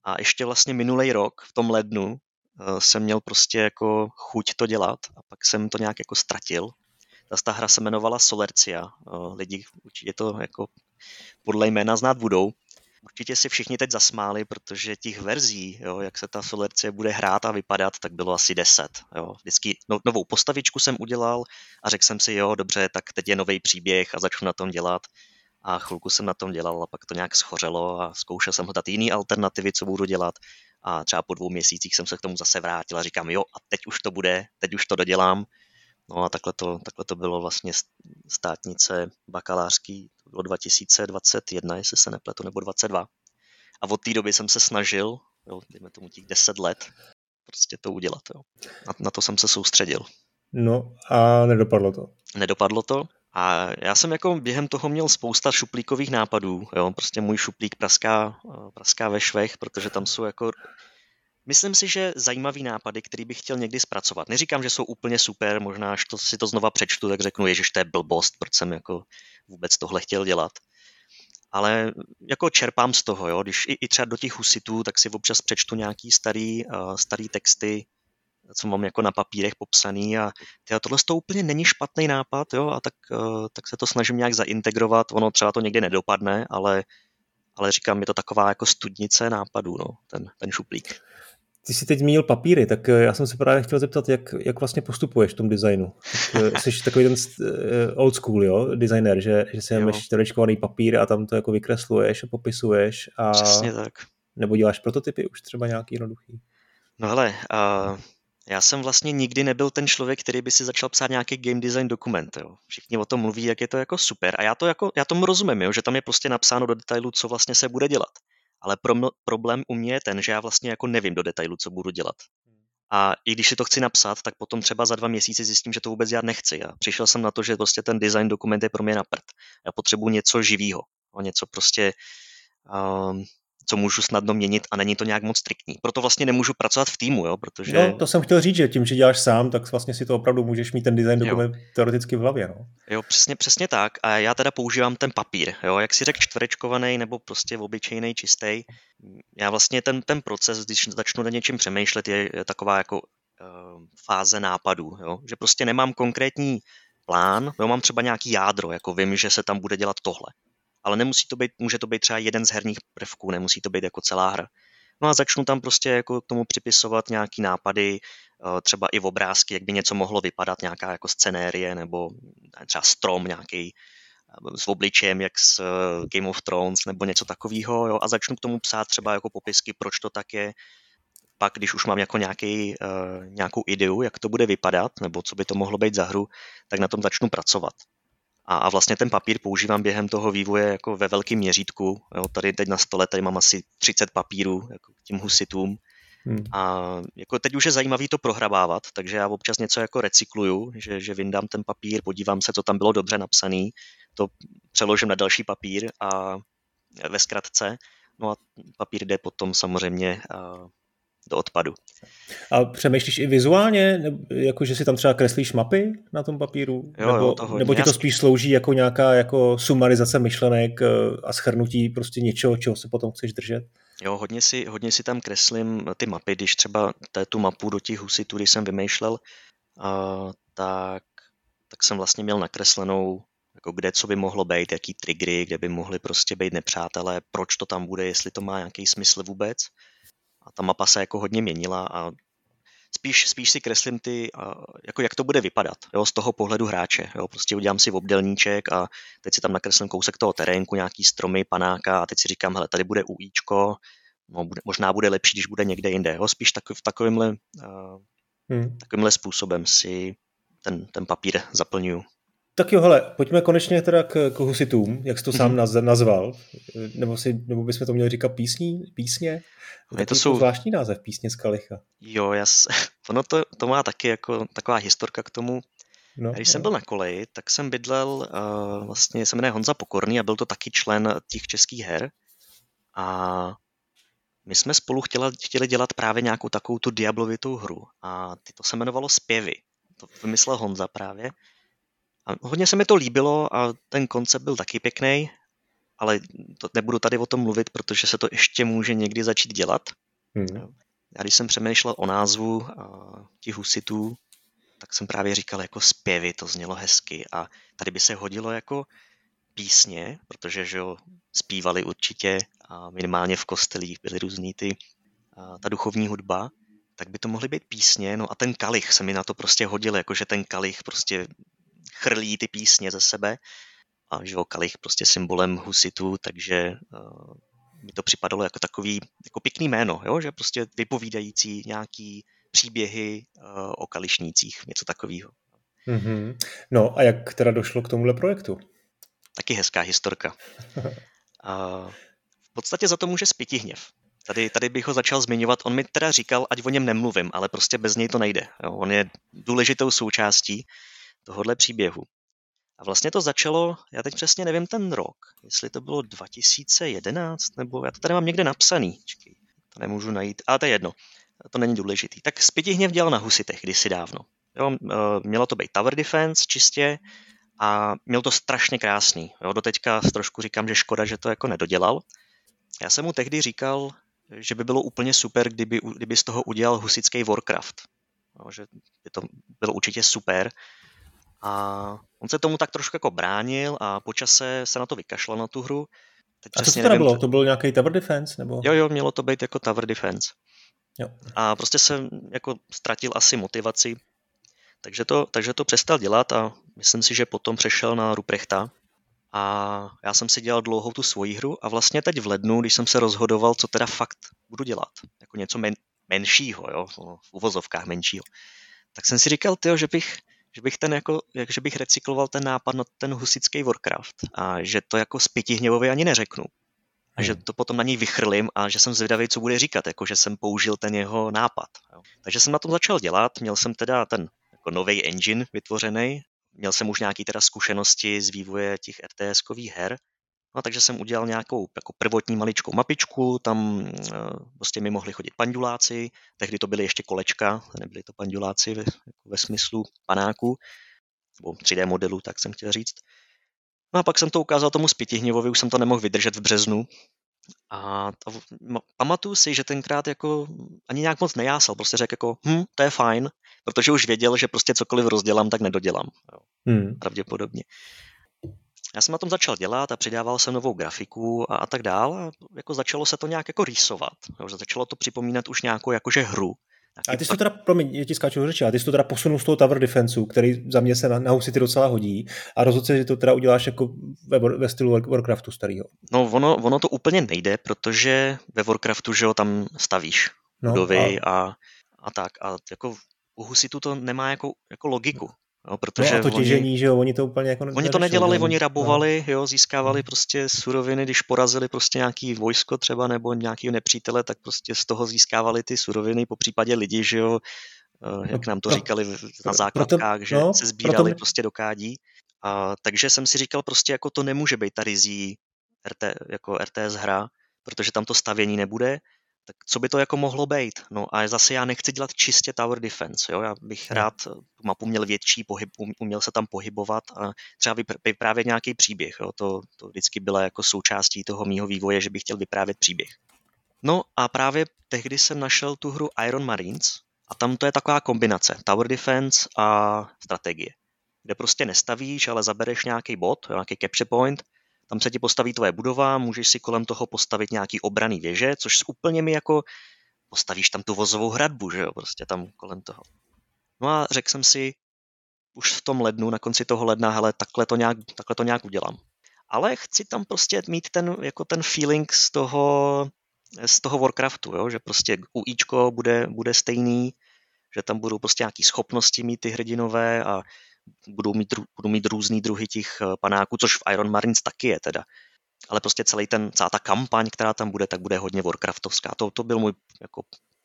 A ještě vlastně minulý rok, v tom lednu, eh, jsem měl prostě jako chuť to dělat a pak jsem to nějak jako ztratil. Ta, ta hra se jmenovala Solercia. Lidi určitě to jako podle jména znát budou. Určitě si všichni teď zasmáli, protože těch verzí, jo, jak se ta Solercie bude hrát a vypadat, tak bylo asi deset. Jo. Vždycky no, novou postavičku jsem udělal a řekl jsem si, jo, dobře, tak teď je nový příběh a začnu na tom dělat. A chvilku jsem na tom dělal a pak to nějak schořelo a zkoušel jsem hledat jiný alternativy, co budu dělat. A třeba po dvou měsících jsem se k tomu zase vrátil a říkám, jo, a teď už to bude, teď už to dodělám. No a takhle to, takhle to bylo vlastně státnice bakalářský, to bylo 2021, jestli se nepletu, nebo 22. A od té doby jsem se snažil, jo, dejme tomu těch 10 let, prostě to udělat. Jo. Na, na to jsem se soustředil. No a nedopadlo to. Nedopadlo to. A já jsem jako během toho měl spousta šuplíkových nápadů. Jo. Prostě můj šuplík praská, praská ve švech, protože tam jsou jako Myslím si, že zajímavý nápady, který bych chtěl někdy zpracovat. Neříkám, že jsou úplně super, možná až to, si to znova přečtu, tak řeknu, že to je blbost, proč jsem jako vůbec tohle chtěl dělat. Ale jako čerpám z toho, jo. když i, i třeba do těch husitů, tak si občas přečtu nějaký starý, uh, starý texty, co mám jako na papírech popsaný a tyjo, tohle to úplně není špatný nápad, jo, a tak, uh, tak se to snažím nějak zaintegrovat, ono třeba to někdy nedopadne, ale, ale říkám, je to taková jako studnice nápadů, no, ten, ten šuplík. Ty jsi teď zmínil papíry, tak eh, já jsem se právě chtěl zeptat, jak, jak vlastně postupuješ v tom designu. Tak, eh, jsi takový ten eh, old school, jo, designer, že, že si máš čtverečkovaný papír a tam to jako vykresluješ a popisuješ. A... Přesně tak. Nebo děláš prototypy už třeba nějaký jednoduchý? No hele, uh, já jsem vlastně nikdy nebyl ten člověk, který by si začal psát nějaký game design dokument. Jo. Všichni o tom mluví, jak je to jako super. A já, to jako, já tomu rozumím, jo, že tam je prostě napsáno do detailu, co vlastně se bude dělat ale pro problém u mě je ten, že já vlastně jako nevím do detailu, co budu dělat. A i když si to chci napsat, tak potom třeba za dva měsíce zjistím, že to vůbec já nechci. A přišel jsem na to, že prostě ten design dokument je pro mě na prd. Já potřebuji něco živého, něco prostě um, co můžu snadno měnit a není to nějak moc striktní. Proto vlastně nemůžu pracovat v týmu, jo, protože... No, to jsem chtěl říct, že tím, že děláš sám, tak vlastně si to opravdu můžeš mít ten design dokument jo. teoreticky v hlavě, no. Jo, přesně, přesně tak. A já teda používám ten papír, jo, jak si řekl čtverečkovaný nebo prostě obyčejný, čistý. Já vlastně ten, ten proces, když začnu na něčem přemýšlet, je, je taková jako uh, fáze nápadů, jo, že prostě nemám konkrétní plán, jo, mám třeba nějaký jádro, jako vím, že se tam bude dělat tohle ale nemusí to být, může to být třeba jeden z herních prvků, nemusí to být jako celá hra. No a začnu tam prostě jako k tomu připisovat nějaký nápady, eh, třeba i v obrázky, jak by něco mohlo vypadat, nějaká jako scenérie nebo třeba strom nějaký eh, s obličejem, jak z eh, Game of Thrones nebo něco takového jo, a začnu k tomu psát třeba jako popisky, proč to tak je, pak, když už mám jako nějaký, nějakou ideu, jak to bude vypadat, nebo co by to mohlo být za hru, tak na tom začnu pracovat. A, a vlastně ten papír používám během toho vývoje jako ve velkém měřítku. Jo, tady teď na stole tady mám asi 30 papírů jako k těm husitům. Hmm. A jako teď už je zajímavý to prohrabávat, takže já občas něco jako recykluju, že, že vyndám ten papír, podívám se, co tam bylo dobře napsaný, to přeložím na další papír a ve zkratce, no a papír jde potom samozřejmě do odpadu. A přemýšlíš i vizuálně, jako že si tam třeba kreslíš mapy na tom papíru? Jo, nebo, jo, to nebo ti to spíš slouží jako nějaká jako sumarizace myšlenek eh, a schrnutí prostě něčeho, čeho se potom chceš držet? Jo, hodně si, hodně si tam kreslím ty mapy, když třeba té, tu mapu do těch husitů, když jsem vymýšlel, uh, tak, tak jsem vlastně měl nakreslenou jako kde co by mohlo být, jaký triggery, kde by mohly prostě být nepřátelé, proč to tam bude, jestli to má nějaký smysl vůbec a ta mapa se jako hodně měnila a spíš, spíš si kreslím ty, jako jak to bude vypadat, jo, z toho pohledu hráče. Jo, prostě udělám si obdelníček a teď si tam nakreslím kousek toho terénku, nějaký stromy, panáka a teď si říkám, hele, tady bude UIčko, no, bude, možná bude lepší, když bude někde jinde. Jo, spíš tak, v takovémhle, uh, hmm. takovémhle způsobem si ten, ten papír zaplňuju. Tak jo, hele, pojďme konečně teda k, k husitům, jak jsi to sám mm-hmm. nazval, nebo, si, nebo bychom to měli říkat písní, písně? Je to jsou zvláštní název, písně z Kalicha. Jo, jas, ono to, to má taky jako taková historka k tomu. No, Když no. jsem byl na koleji, tak jsem bydlel, uh, vlastně se jmenuje Honza Pokorný a byl to taky člen těch českých her. A my jsme spolu chtěli, chtěli dělat právě nějakou takovou tu diablovitou hru a to se jmenovalo Zpěvy. To vymyslel Honza právě. A hodně se mi to líbilo a ten koncept byl taky pěkný, ale to nebudu tady o tom mluvit, protože se to ještě může někdy začít dělat. Hmm. Já když jsem přemýšlel o názvu těch husitů, tak jsem právě říkal jako zpěvy, to znělo hezky a tady by se hodilo jako písně, protože že jo, zpívali určitě a minimálně v kostelích byly různý ty, a ta duchovní hudba, tak by to mohly být písně, no a ten kalich se mi na to prostě hodil, jakože ten kalich prostě chrlí ty písně ze sebe a že jo, kalich prostě symbolem husitů, takže uh, mi to připadalo jako takový jako pěkný jméno, jo? že prostě vypovídající nějaký příběhy uh, o kališnících, něco takového. Mm-hmm. No a jak teda došlo k tomuhle projektu? Taky hezká historka. uh, v podstatě za to může hněv. Tady, tady bych ho začal zmiňovat. On mi teda říkal, ať o něm nemluvím, ale prostě bez něj to nejde. Jo? On je důležitou součástí tohohle příběhu. A vlastně to začalo, já teď přesně nevím ten rok, jestli to bylo 2011, nebo já to tady mám někde napsaný, čekej, to nemůžu najít, ale to je jedno, to není důležitý. Tak hněv dělal na husitech kdysi dávno. Jo, e, mělo to být tower defense čistě a měl to strašně krásný. Jo, doteďka trošku říkám, že škoda, že to jako nedodělal. Já jsem mu tehdy říkal, že by bylo úplně super, kdyby, kdyby z toho udělal husický Warcraft. Jo, že by to bylo určitě super, a on se tomu tak trošku jako bránil a počase se na to vykašlal na tu hru. Teď a co to teda nevím, bylo? To byl nějaký tower defense? Nebo? Jo, jo, mělo to být jako tower defense. Jo. A prostě jsem jako ztratil asi motivaci, takže to, takže to přestal dělat a myslím si, že potom přešel na Ruprechta. A já jsem si dělal dlouhou tu svoji hru a vlastně teď v lednu, když jsem se rozhodoval, co teda fakt budu dělat, jako něco men, menšího, jo, v uvozovkách menšího, tak jsem si říkal, tyjo, že bych že bych ten jako, že bych recykloval ten nápad na ten husický Warcraft a že to jako zpětihněvově ani neřeknu. A že hmm. to potom na něj vychrlím a že jsem zvědavý, co bude říkat, jako že jsem použil ten jeho nápad. Jo. Takže jsem na tom začal dělat, měl jsem teda ten jako nový engine vytvořený, měl jsem už nějaký teda zkušenosti z vývoje těch RTS-kových her No, takže jsem udělal nějakou jako prvotní maličkou mapičku, tam e, prostě mi mohli chodit panduláci, tehdy to byly ještě kolečka, nebyly to panduláci ve, jako ve smyslu panáku, nebo 3D modelu, tak jsem chtěl říct. No a pak jsem to ukázal tomu Spitihněvovi, už jsem to nemohl vydržet v březnu. A to, pamatuju si, že tenkrát jako ani nějak moc nejásal, prostě řekl jako, hm, to je fajn, protože už věděl, že prostě cokoliv rozdělám, tak nedodělám. Jo. Hmm. Pravděpodobně já jsem na tom začal dělat a přidával jsem novou grafiku a, a tak dál a jako začalo se to nějak jako rýsovat. Jo, začalo to připomínat už nějakou jakože hru. A ty jsi to teda, promiň, ti skáču řeči, a ty jsi to teda posunul z toho Tower Defenseu, který za mě se na, na Husity docela hodí a rozhodl se, že to teda uděláš jako ve, ve stylu Warcraftu starého. No ono, ono to úplně nejde, protože ve Warcraftu, že jo, tam stavíš no, budovy a... a, a tak. A jako u Husitu to nemá jako, jako logiku. No, protože no a to těžení, oni, že jo, oni to úplně jako... Oni to nedělali, oni rabovali, no. jo, získávali hmm. prostě suroviny, když porazili prostě nějaký vojsko třeba nebo nějaký nepřítele, tak prostě z toho získávali ty suroviny, po případě lidi, že jo, eh, jak nám to říkali na základkách, proto, že no, se sbírali proto... prostě do kádí. A, takže jsem si říkal prostě jako to nemůže být ta rizí RT, jako RTS hra, protože tam to stavění nebude, tak co by to jako mohlo být? No a zase já nechci dělat čistě tower defense, jo? já bych rád tu mapu měl větší, pohyb, uměl se tam pohybovat a třeba vyprávět nějaký příběh, jo? To, to vždycky byla jako součástí toho mýho vývoje, že bych chtěl vyprávět příběh. No a právě tehdy jsem našel tu hru Iron Marines a tam to je taková kombinace tower defense a strategie, kde prostě nestavíš, ale zabereš nějaký bod, nějaký capture point tam se ti postaví tvoje budova, můžeš si kolem toho postavit nějaký obraný věže, což úplně mi jako postavíš tam tu vozovou hradbu, že jo, prostě tam kolem toho. No a řekl jsem si, už v tom lednu, na konci toho ledna, hele, takhle to nějak, takhle to nějak udělám. Ale chci tam prostě mít ten, jako ten feeling z toho, z toho Warcraftu, jo? že prostě UIčko bude, bude stejný, že tam budou prostě nějaké schopnosti mít ty hrdinové a budou mít, budou mít různý druhy těch eh, panáků, což v Iron Marines taky je teda. Ale prostě celý ten, celá ta kampaň, která tam bude, tak bude hodně Warcraftovská. To, to byl můj jako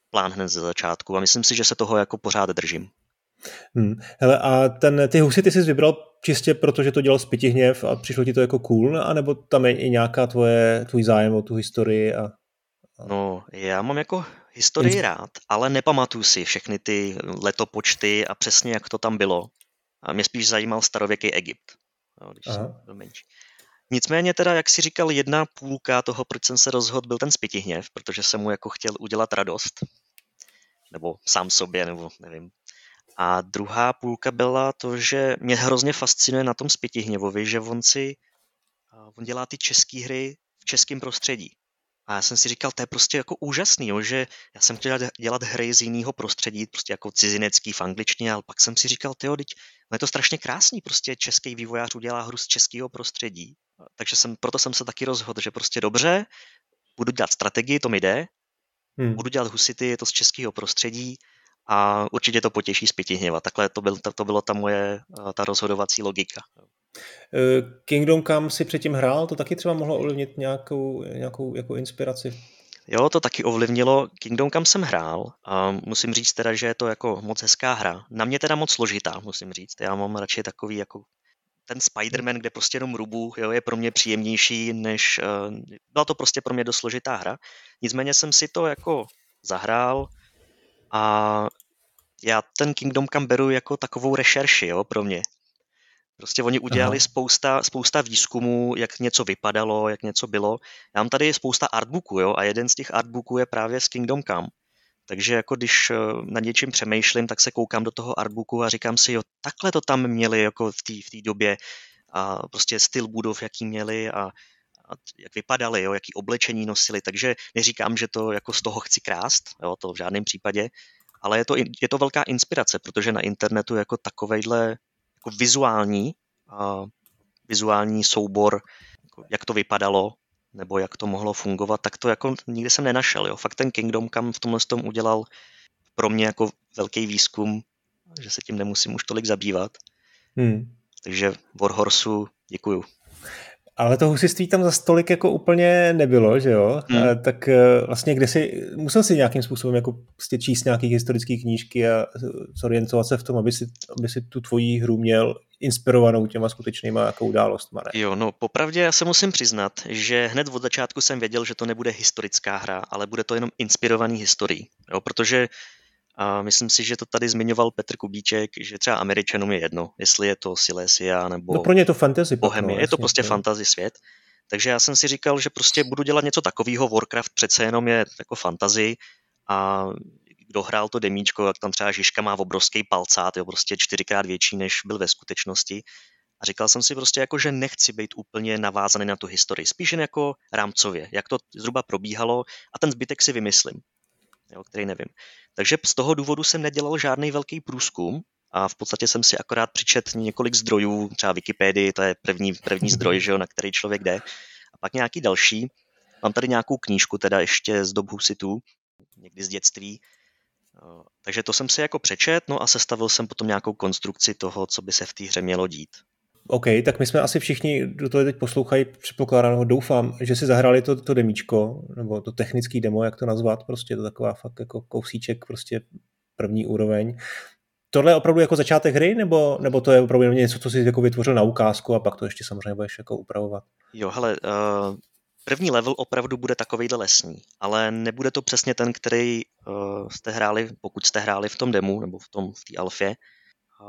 plán hned ze začátku a myslím si, že se toho jako pořád držím. Hmm. Hele, a ten, ty husy ty jsi vybral čistě proto, že to dělal Spitihněv a přišlo ti to jako cool, anebo tam je i nějaká tvoje, tvůj zájem o tu historii a, No, já mám jako historii rád, ale nepamatuju si všechny ty letopočty a přesně jak to tam bylo. A mě spíš zajímal starověký Egypt, jo, když Aha. jsem byl menší. Nicméně teda, jak si říkal, jedna půlka toho, proč jsem se rozhodl, byl ten spitihněv, protože jsem mu jako chtěl udělat radost. Nebo sám sobě, nebo nevím. A druhá půlka byla to, že mě hrozně fascinuje na tom spitihněvovi, že on si on dělá ty české hry v českém prostředí. A já jsem si říkal, to je prostě jako úžasný, jo, že já jsem chtěl dělat hry z jiného prostředí, prostě jako cizinecký v angličtině, ale pak jsem si říkal, tyjo, teď, no je to strašně krásný, prostě český vývojář udělá hru z českého prostředí. Takže jsem, proto jsem se taky rozhodl, že prostě dobře, budu dělat strategii, to mi jde, hmm. budu dělat husity, je to z českého prostředí a určitě to potěší Spitihněva. Takhle to, byl, to, to bylo ta moje ta rozhodovací logika. Eh, Kingdom Come si předtím hrál, to taky třeba mohlo ovlivnit nějakou, nějakou jako inspiraci? Jo, to taky ovlivnilo. Kingdom Come jsem hrál a musím říct teda, že je to jako moc hezká hra. Na mě teda moc složitá, musím říct. Já mám radši takový jako ten Spider-Man, kde prostě jenom rubu, jo, je pro mě příjemnější, než uh, byla to prostě pro mě dost složitá hra. Nicméně jsem si to jako zahrál a já ten Kingdom Come beru jako takovou rešerši, jo, pro mě. Prostě oni udělali spousta, spousta výzkumů, jak něco vypadalo, jak něco bylo. Já mám tady spousta artbooků, jo, a jeden z těch artbooků je právě z Kingdom Come. Takže jako když eh, na něčím přemýšlím, tak se koukám do toho artbooku a říkám si, jo, takhle to tam měli jako v té v době a prostě styl budov, jaký měli a, a jak vypadali, jo, jaký oblečení nosili, takže neříkám, že to jako z toho chci krást, jo, to v žádném případě, ale je to, je to velká inspirace, protože na internetu jako takovejhle jako vizuální, uh, vizuální soubor, jako jak to vypadalo, nebo jak to mohlo fungovat, tak to jako nikdy jsem nenašel. Jo. Fakt ten Kingdom kam v tomhle tom udělal pro mě jako velký výzkum, že se tím nemusím už tolik zabývat. Hmm. Takže Warhorsu děkuju. Ale to husiství tam za stolik jako úplně nebylo, že jo? Hmm. Tak e, vlastně kde si, musel si nějakým způsobem jako prostě číst nějaké historické knížky a zorientovat se v tom, aby si, aby si tu tvoji hru měl inspirovanou těma skutečnýma jako událostma. Ne? Jo, no popravdě já se musím přiznat, že hned od začátku jsem věděl, že to nebude historická hra, ale bude to jenom inspirovaný historií. Jo, protože a myslím si, že to tady zmiňoval Petr Kubíček, že třeba Američanům je jedno, jestli je to Silesia nebo no pro ně je to fantasy. Bohemie. No, je to prostě to. fantasy svět. Takže já jsem si říkal, že prostě budu dělat něco takového. Warcraft přece jenom je jako fantasy a kdo hrál to demíčko, jak tam třeba Žižka má obrovský palcát, jo, prostě čtyřikrát větší, než byl ve skutečnosti. A říkal jsem si prostě jako, že nechci být úplně navázaný na tu historii, spíš jen jako rámcově, jak to zhruba probíhalo a ten zbytek si vymyslím, jo, který nevím. Takže z toho důvodu jsem nedělal žádný velký průzkum a v podstatě jsem si akorát přičet několik zdrojů, třeba Wikipedii, to je první, první zdroj, že jo, na který člověk jde, a pak nějaký další. Mám tady nějakou knížku, teda ještě z dob Husitu, někdy z dětství, takže to jsem si jako přečet, no a sestavil jsem potom nějakou konstrukci toho, co by se v té hře mělo dít. OK, tak my jsme asi všichni, kdo to teď poslouchají, předpokládám, doufám, že si zahrali to, to demíčko, nebo to technický demo, jak to nazvat, prostě to taková fakt jako kousíček, prostě první úroveň. Tohle je opravdu jako začátek hry, nebo, nebo to je opravdu něco, co jsi jako vytvořil na ukázku a pak to ještě samozřejmě budeš jako upravovat? Jo, hele, uh, první level opravdu bude takovejhle lesní, ale nebude to přesně ten, který uh, jste hráli, pokud jste hráli v tom demo, nebo v tom v té alfě.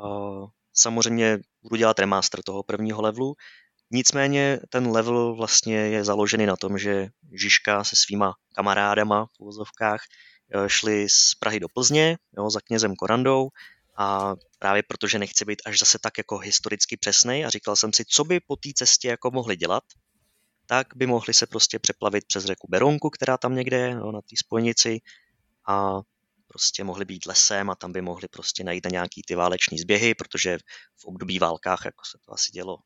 Uh, samozřejmě budu dělat remaster toho prvního levelu, nicméně ten level vlastně je založený na tom, že Žižka se svýma kamarádama v uvozovkách eh, šli z Prahy do Plzně jo, za knězem Korandou. A právě protože nechci být až zase tak jako historicky přesný a říkal jsem si, co by po té cestě jako mohli dělat, tak by mohli se prostě přeplavit přes řeku Beronku, která tam někde je, jo, na té spojnici a prostě mohli být lesem a tam by mohli prostě najít na nějaký ty váleční zběhy, protože v období válkách jako se to asi dělo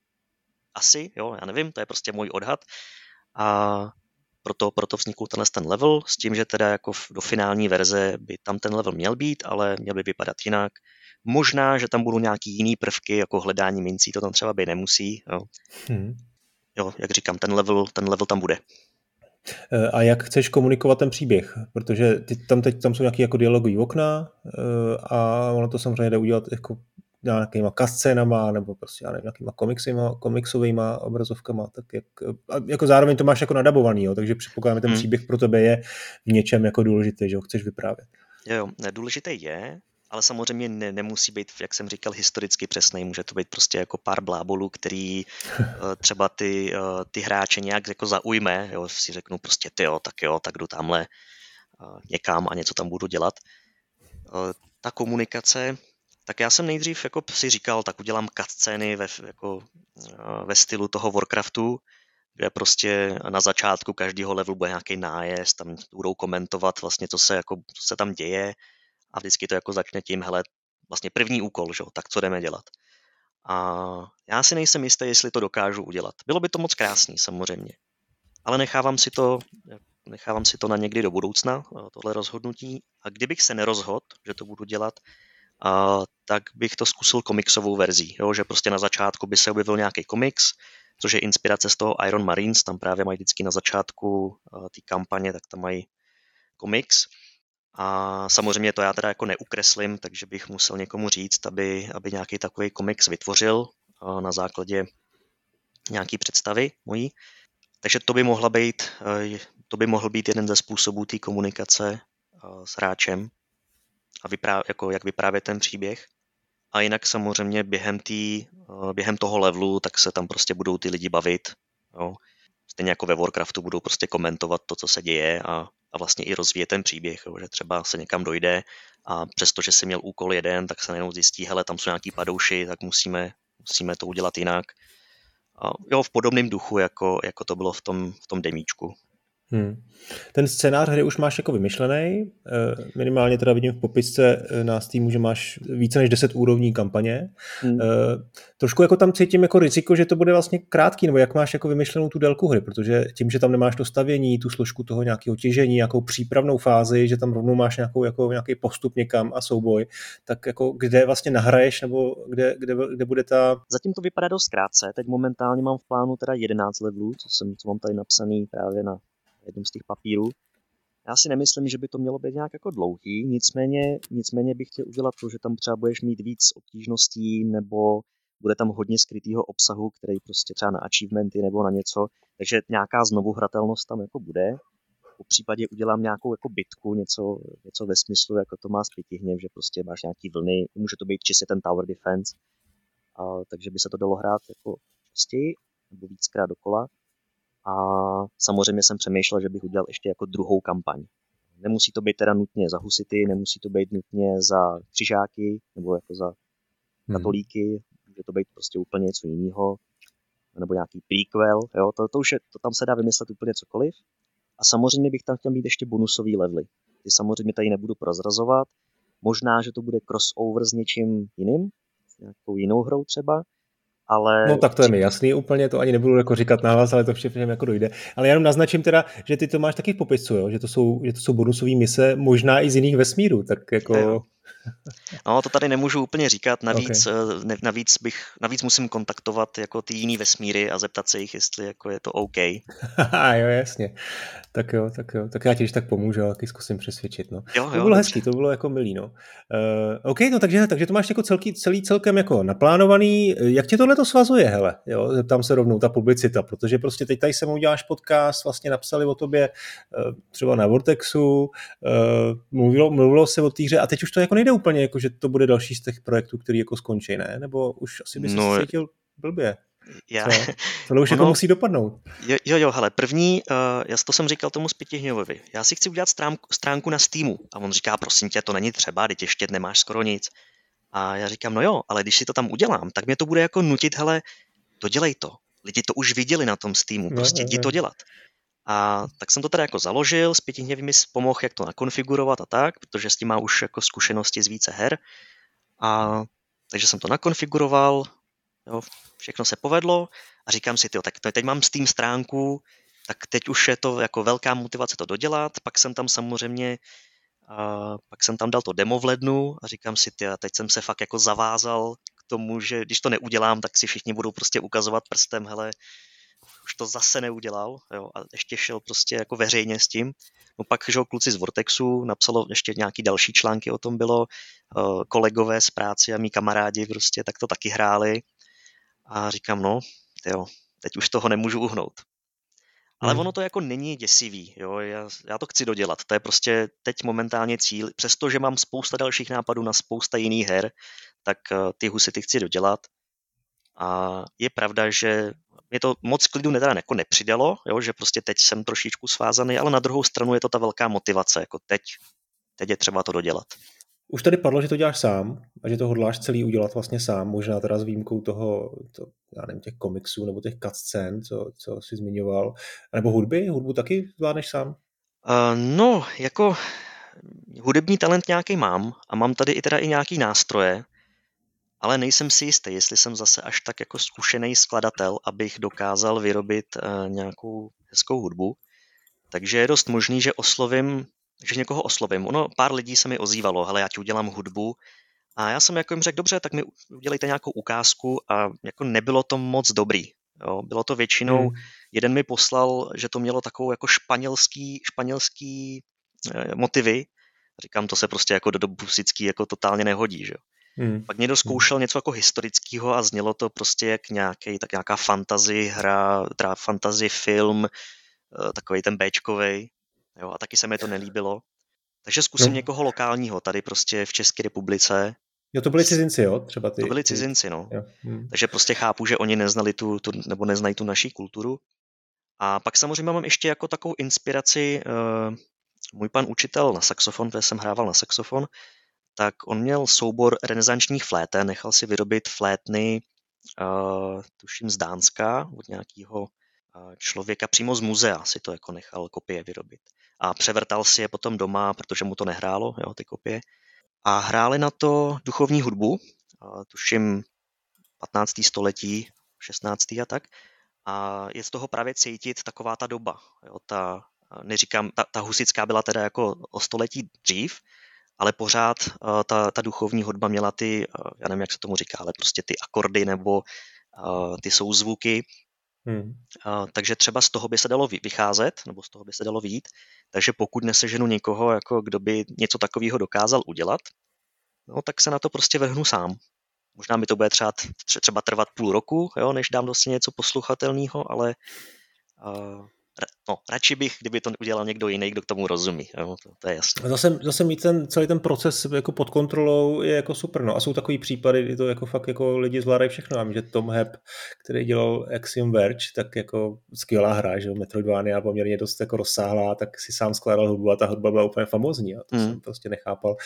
asi, jo, já nevím, to je prostě můj odhad. A proto, proto vznikl tenhle ten level s tím, že teda jako do finální verze by tam ten level měl být, ale měl by vypadat jinak. Možná, že tam budou nějaký jiný prvky, jako hledání mincí, to tam třeba by nemusí. Jo. Hmm. jo, jak říkám, ten level, ten level tam bude. Eh, a jak chceš komunikovat ten příběh? Protože ty, tam teď tam jsou nějaké jako dialogové okna eh, a ono to samozřejmě jde udělat jako nějakýma kascénama nebo prostě, já nevím, nějakýma komiksima, komiksovými obrazovkama, tak jak, jako zároveň to máš jako nadabovaný, jo, takže předpokládám, ten hmm. příběh pro tebe je v něčem jako důležitý, že ho chceš vyprávět. Jo, jo, důležitý je, ale samozřejmě ne, nemusí být, jak jsem říkal, historicky přesný. Může to být prostě jako pár blábolů, který eh, třeba ty, eh, ty hráče nějak jako zaujme, jo, si řeknu prostě ty jo, tak jo, tak jdu tamhle eh, někam a něco tam budu dělat. Ta komunikace, tak já jsem nejdřív jako si říkal, tak udělám cutscény ve, jako, ve stylu toho Warcraftu, kde prostě na začátku každého levelu bude nějaký nájezd, tam budou komentovat vlastně, co se, jako, co se tam děje, a vždycky to jako začne tím, hele, vlastně první úkol, že? tak co jdeme dělat. A já si nejsem jistý, jestli to dokážu udělat. Bylo by to moc krásný, samozřejmě. Ale nechávám si to, nechávám si to na někdy do budoucna, tohle rozhodnutí. A kdybych se nerozhodl, že to budu dělat, a, tak bych to zkusil komiksovou verzí, jo? že prostě na začátku by se objevil nějaký komiks, což je inspirace z toho Iron Marines, tam právě mají vždycky na začátku té kampaně, tak tam mají komiks a samozřejmě to já teda jako neukreslím, takže bych musel někomu říct, aby, aby nějaký takový komiks vytvořil na základě nějaký představy mojí. Takže to by mohla být, to by mohl být jeden ze způsobů té komunikace s hráčem a vyprávě, jako jak vyprávět ten příběh. A jinak samozřejmě během, tý, během toho levelu, tak se tam prostě budou ty lidi bavit. Jo. Stejně jako ve Warcraftu budou prostě komentovat to, co se děje a a vlastně i rozvíjet ten příběh, jo, že třeba se někam dojde a přestože si měl úkol jeden, tak se najednou zjistí, hele, tam jsou nějaký padouši, tak musíme, musíme to udělat jinak. A jo, v podobném duchu, jako, jako to bylo v tom, v tom demíčku. Hmm. Ten scénář hry už máš jako vymyšlený, eh, minimálně teda vidím v popisce eh, na Steamu, že máš více než 10 úrovní kampaně. Hmm. Eh, trošku jako tam cítím jako riziko, že to bude vlastně krátký, nebo jak máš jako vymyšlenou tu délku hry, protože tím, že tam nemáš to stavění, tu složku toho nějakého těžení, nějakou přípravnou fázi, že tam rovnou máš nějakou, jako nějaký postup někam a souboj, tak jako kde vlastně nahraješ, nebo kde, kde, kde bude ta... Zatím to vypadá dost krátce, teď momentálně mám v plánu teda 11 levelů, co, jsem, co mám tady napsaný právě na jedním z těch papírů. Já si nemyslím, že by to mělo být nějak jako dlouhý, nicméně, nicméně bych chtěl udělat to, že tam třeba budeš mít víc obtížností nebo bude tam hodně skrytého obsahu, který prostě třeba na achievementy nebo na něco, takže nějaká znovuhratelnost tam jako bude. Po případě udělám nějakou jako bitku, něco, něco ve smyslu, jako to má zpětihněv, že prostě máš nějaký vlny, může to být čistě ten tower defense, a, takže by se to dalo hrát jako častěji nebo víckrát dokola. A samozřejmě jsem přemýšlel, že bych udělal ještě jako druhou kampaň. Nemusí to být teda nutně za husity, nemusí to být nutně za křižáky nebo jako za hmm. katolíky, hmm. může to být prostě úplně něco jiného, nebo nějaký prequel, jo, to, to už je, to tam se dá vymyslet úplně cokoliv. A samozřejmě bych tam chtěl mít ještě bonusový levely. Ty samozřejmě tady nebudu prozrazovat. Možná, že to bude crossover s něčím jiným, s nějakou jinou hrou třeba, ale... No tak to je mi jasný úplně, to ani nebudu jako říkat nahlas, ale to všechno jako dojde. Ale jenom naznačím teda, že ty to máš taky v popisu, jo? Že, to jsou, že to jsou bonusové mise, možná i z jiných vesmírů, tak jako... Jo. No, to tady nemůžu úplně říkat, navíc, okay. ne, navíc, bych, navíc musím kontaktovat jako ty jiný vesmíry a zeptat se jich, jestli jako je to OK. jo, jasně. Tak jo, tak jo. Tak já ti tak pomůžu, taky zkusím přesvědčit. No. Jo, jo, to bylo dobře. hezký, to bylo jako milý. No. Uh, OK, no takže, takže to máš jako celý, celý celkem jako naplánovaný. Jak tě tohle to svazuje, hele? Jo, zeptám se rovnou ta publicita, protože prostě teď tady se mu uděláš podcast, vlastně napsali o tobě uh, třeba na Vortexu, uh, mluvilo, mluvilo se o té hře a teď už to jako nejde úplně, jako že to bude další z těch projektů, který jako skončí, ne? Nebo už asi bys no, se cítil blbě. Já... To už jako ono, jako musí dopadnout. Jo, jo, jo hele, první, uh, já to jsem říkal tomu Spitihňovovi, já si chci udělat stránku, stránku na Steamu. A on říká, prosím tě, to není třeba, teď ještě nemáš skoro nic. A já říkám, no jo, ale když si to tam udělám, tak mě to bude jako nutit, hele, dodělej to. Lidi to už viděli na tom Steamu, no, prostě jdi to dělat. A tak jsem to teda jako založil, zpětně mi pomohl, jak to nakonfigurovat a tak, protože s tím má už jako zkušenosti z více her. A takže jsem to nakonfiguroval, jo, všechno se povedlo a říkám si, tyjo, tak teď mám Steam stránku, tak teď už je to jako velká motivace to dodělat, pak jsem tam samozřejmě a pak jsem tam dal to demo v lednu a říkám si, ty, teď jsem se fakt jako zavázal k tomu, že když to neudělám, tak si všichni budou prostě ukazovat prstem, hele, už to zase neudělal jo, a ještě šel prostě jako veřejně s tím. No pak, že kluci z Vortexu napsalo ještě nějaký další články o tom bylo, uh, kolegové z práce a mý kamarádi prostě tak to taky hráli. A říkám, no, jo, teď už toho nemůžu uhnout. Ale hmm. ono to jako není děsivý, jo, já, já to chci dodělat, to je prostě teď momentálně cíl, přestože mám spousta dalších nápadů na spousta jiných her, tak uh, ty husy ty chci dodělat. A je pravda, že mě to moc klidu teda jako nepřidalo, jo, že prostě teď jsem trošičku svázaný, ale na druhou stranu je to ta velká motivace, jako teď, teď je třeba to dodělat. Už tady padlo, že to děláš sám a že to hodláš celý udělat vlastně sám, možná teda s výjimkou toho, to, já nevím, těch komiksů nebo těch cutscén, co, co jsi zmiňoval, nebo hudby, hudbu taky zvládneš sám? Uh, no, jako hudební talent nějaký mám a mám tady i teda i nějaký nástroje, ale nejsem si jistý, jestli jsem zase až tak jako zkušený skladatel, abych dokázal vyrobit uh, nějakou hezkou hudbu. Takže je dost možný, že oslovím, že někoho oslovím. Ono, pár lidí se mi ozývalo, hele, já ti udělám hudbu. A já jsem jako jim řekl, dobře, tak mi udělejte nějakou ukázku a jako nebylo to moc dobrý. Jo, bylo to většinou, hmm. jeden mi poslal, že to mělo takovou jako španělský, španělský eh, motivy. Říkám, to se prostě jako do dobu jako totálně nehodí, že jo. Hmm. Pak někdo hmm. zkoušel něco jako historického a znělo to prostě jak nějaký, tak nějaká fantasy hra, teda fantasy film, eh, takový ten Bčkovej, jo, a taky se mi to nelíbilo. Takže zkusím no. někoho lokálního tady prostě v České republice. Jo, to byli cizinci, jo? Třeba ty, to byli cizinci, no. Jo. Hmm. Takže prostě chápu, že oni neznali tu, tu, nebo neznají tu naší kulturu. A pak samozřejmě mám ještě jako takovou inspiraci uh, můj pan učitel na saxofon, protože jsem hrával na saxofon, tak on měl soubor renesančních fléten, nechal si vyrobit flétny, uh, tuším z Dánska, od nějakého uh, člověka přímo z muzea si to jako nechal kopie vyrobit. A převrtal si je potom doma, protože mu to nehrálo, jo, ty kopie. A hráli na to duchovní hudbu, uh, tuším 15. století, 16. a tak. A je z toho právě cítit taková ta doba. Jo, ta, neříkám, ta, ta husická byla teda jako o století dřív, ale pořád uh, ta, ta duchovní hudba měla ty, uh, já nevím, jak se tomu říká, ale prostě ty akordy nebo uh, ty souzvuky. Hmm. Uh, takže třeba z toho by se dalo vycházet, nebo z toho by se dalo výjít. Takže pokud neseženu někoho, jako kdo by něco takového dokázal udělat, no tak se na to prostě vrhnu sám. Možná mi to bude třeba, třeba trvat půl roku, jo, než dám vlastně něco posluchatelného, ale uh, no, radši bych, kdyby to udělal někdo jiný, kdo k tomu rozumí. Jo, to, to je jasné. Zase, zase mít ten, celý ten proces jako pod kontrolou je jako super. No. A jsou takový případy, kdy to jako fakt jako lidi zvládají všechno. Já že Tom Hep, který dělal Axiom Verge, tak jako skvělá hra, že Metroidvania poměrně dost jako rozsáhlá, tak si sám skládal hudbu a ta hudba byla úplně famózní. A to mm. jsem prostě nechápal.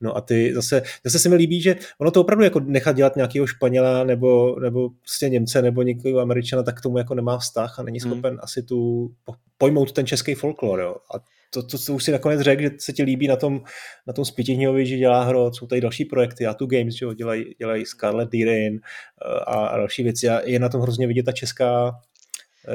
No a ty zase, zase se mi líbí, že ono to opravdu jako nechat dělat nějakého Španěla nebo, nebo prostě Němce nebo někoho Američana, tak k tomu jako nemá vztah a není hmm. schopen mm. asi tu pojmout ten český folklor. Jo. A to, to, to, už si nakonec řekl, že se ti líbí na tom, na tom Spitihňovi, že dělá hro, jsou tady další projekty, a tu Games, že jo, dělají, dělají Scarlet Deerin eh, a, a další věci a je na tom hrozně vidět ta česká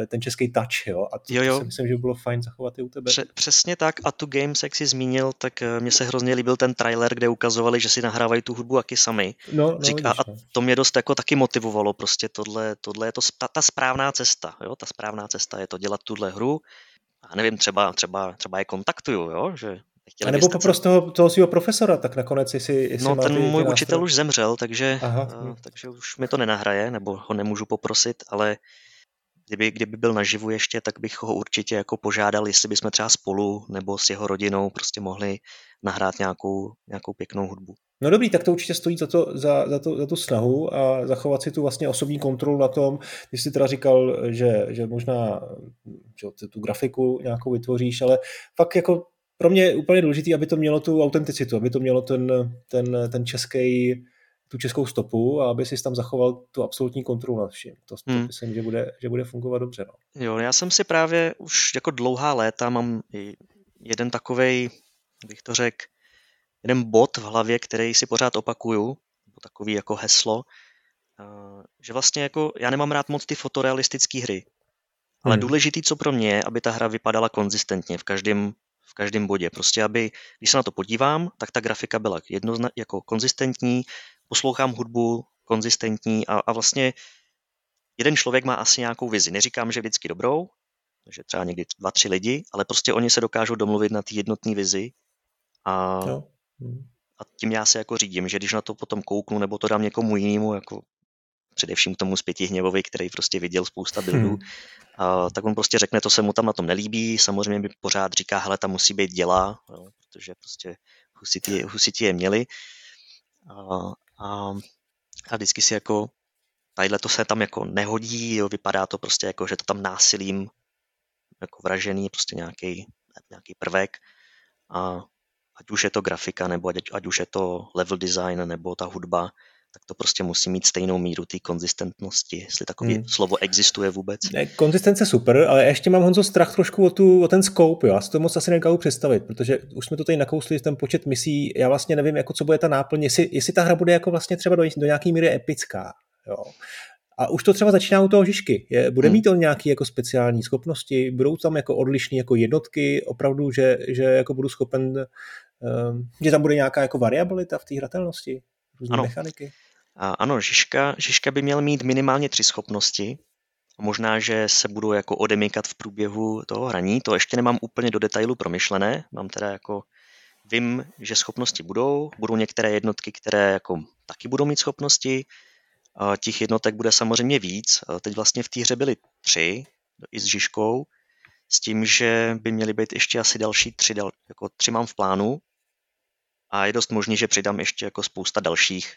ten český touch, jo, a to, jo, jo. si myslím, že by bylo fajn zachovat i u tebe. Pře- přesně tak a tu Games, jak jsi zmínil, tak eh, mně se hrozně líbil ten trailer, kde ukazovali, že si nahrávají tu hudbu taky sami. No, no, Řík, a, no. to mě dost jako taky motivovalo, prostě tohle, tohle je to ta, ta správná cesta, jo, ta správná cesta je to dělat tuhle hru, a nevím, třeba, třeba, třeba je kontaktuju, jo, že a nebo poprost toho, toho svého profesora, tak nakonec jestli, jestli No ten ty, můj ty učitel už zemřel, takže, Aha. Uh, takže už mi to nenahraje, nebo ho nemůžu poprosit, ale Kdyby, kdyby byl naživu ještě, tak bych ho určitě jako požádal, jestli bychom třeba spolu nebo s jeho rodinou prostě mohli nahrát nějakou, nějakou pěknou hudbu. No dobrý, tak to určitě stojí za, to, za, za, to, za tu snahu a zachovat si tu vlastně osobní kontrolu na tom, ty jsi teda říkal, že, že možná že tu grafiku nějakou vytvoříš, ale fakt jako pro mě je úplně důležité, aby to mělo tu autenticitu, aby to mělo ten, ten, ten český tu českou stopu a aby si tam zachoval tu absolutní kontrolu nad vším. To, to hmm. myslím, že bude, že bude fungovat dobře. No. Jo, já jsem si právě už jako dlouhá léta mám jeden takovej, bych to řekl, jeden bod v hlavě, který si pořád opakuju, nebo takový jako heslo, že vlastně jako já nemám rád moc ty fotorealistické hry, ale hmm. důležitý, co pro mě je, aby ta hra vypadala konzistentně v každém v každém bodě. Prostě, aby, když se na to podívám, tak ta grafika byla jednozna, jako konzistentní, poslouchám hudbu konzistentní a, a vlastně jeden člověk má asi nějakou vizi. Neříkám, že vždycky dobrou, takže třeba někdy dva, tři lidi, ale prostě oni se dokážou domluvit na té jednotné vizi a, no. a tím já se jako řídím, že když na to potom kouknu nebo to dám někomu jinému, jako především tomu hněvovi, který prostě viděl spousta buildů, hmm. a, tak on prostě řekne, to se mu tam na tom nelíbí, samozřejmě mi pořád říká, hele, tam musí být děla, jo, protože prostě husiti, husiti je měli. A, a, a vždycky si jako tadyhle to se tam jako nehodí, jo, vypadá to prostě jako, že to tam násilím jako vražený, prostě nějaký, nějaký prvek. A ať už je to grafika, nebo ať, ať už je to level design, nebo ta hudba, tak to prostě musí mít stejnou míru té konzistentnosti, jestli takové hmm. slovo existuje vůbec. Ne, konzistence super, ale ještě mám Honzo strach trošku o, tu, o ten scope, jo. já si to moc asi nekážu představit, protože už jsme to tady nakousli, ten počet misí, já vlastně nevím, jako co bude ta náplň, jestli, jestli ta hra bude jako vlastně třeba do, do nějaké míry epická, jo. A už to třeba začíná u toho Žižky. Je, bude hmm. mít on nějaké jako speciální schopnosti? Budou tam jako odlišné jako jednotky? Opravdu, že, že jako budu schopen, um, že tam bude nějaká jako variabilita v té hratelnosti? Různé ano. mechaniky? A ano, Žižka, Žižka by měl mít minimálně tři schopnosti. Možná, že se budou jako odemykat v průběhu toho hraní. To ještě nemám úplně do detailu promyšlené. Mám teda jako vím, že schopnosti budou. Budou některé jednotky, které jako taky budou mít schopnosti. Těch jednotek bude samozřejmě víc. Teď vlastně v té hře byly tři, i s Žižkou, s tím, že by měly být ještě asi další tři, jako tři mám v plánu a je dost možný, že přidám ještě jako spousta dalších,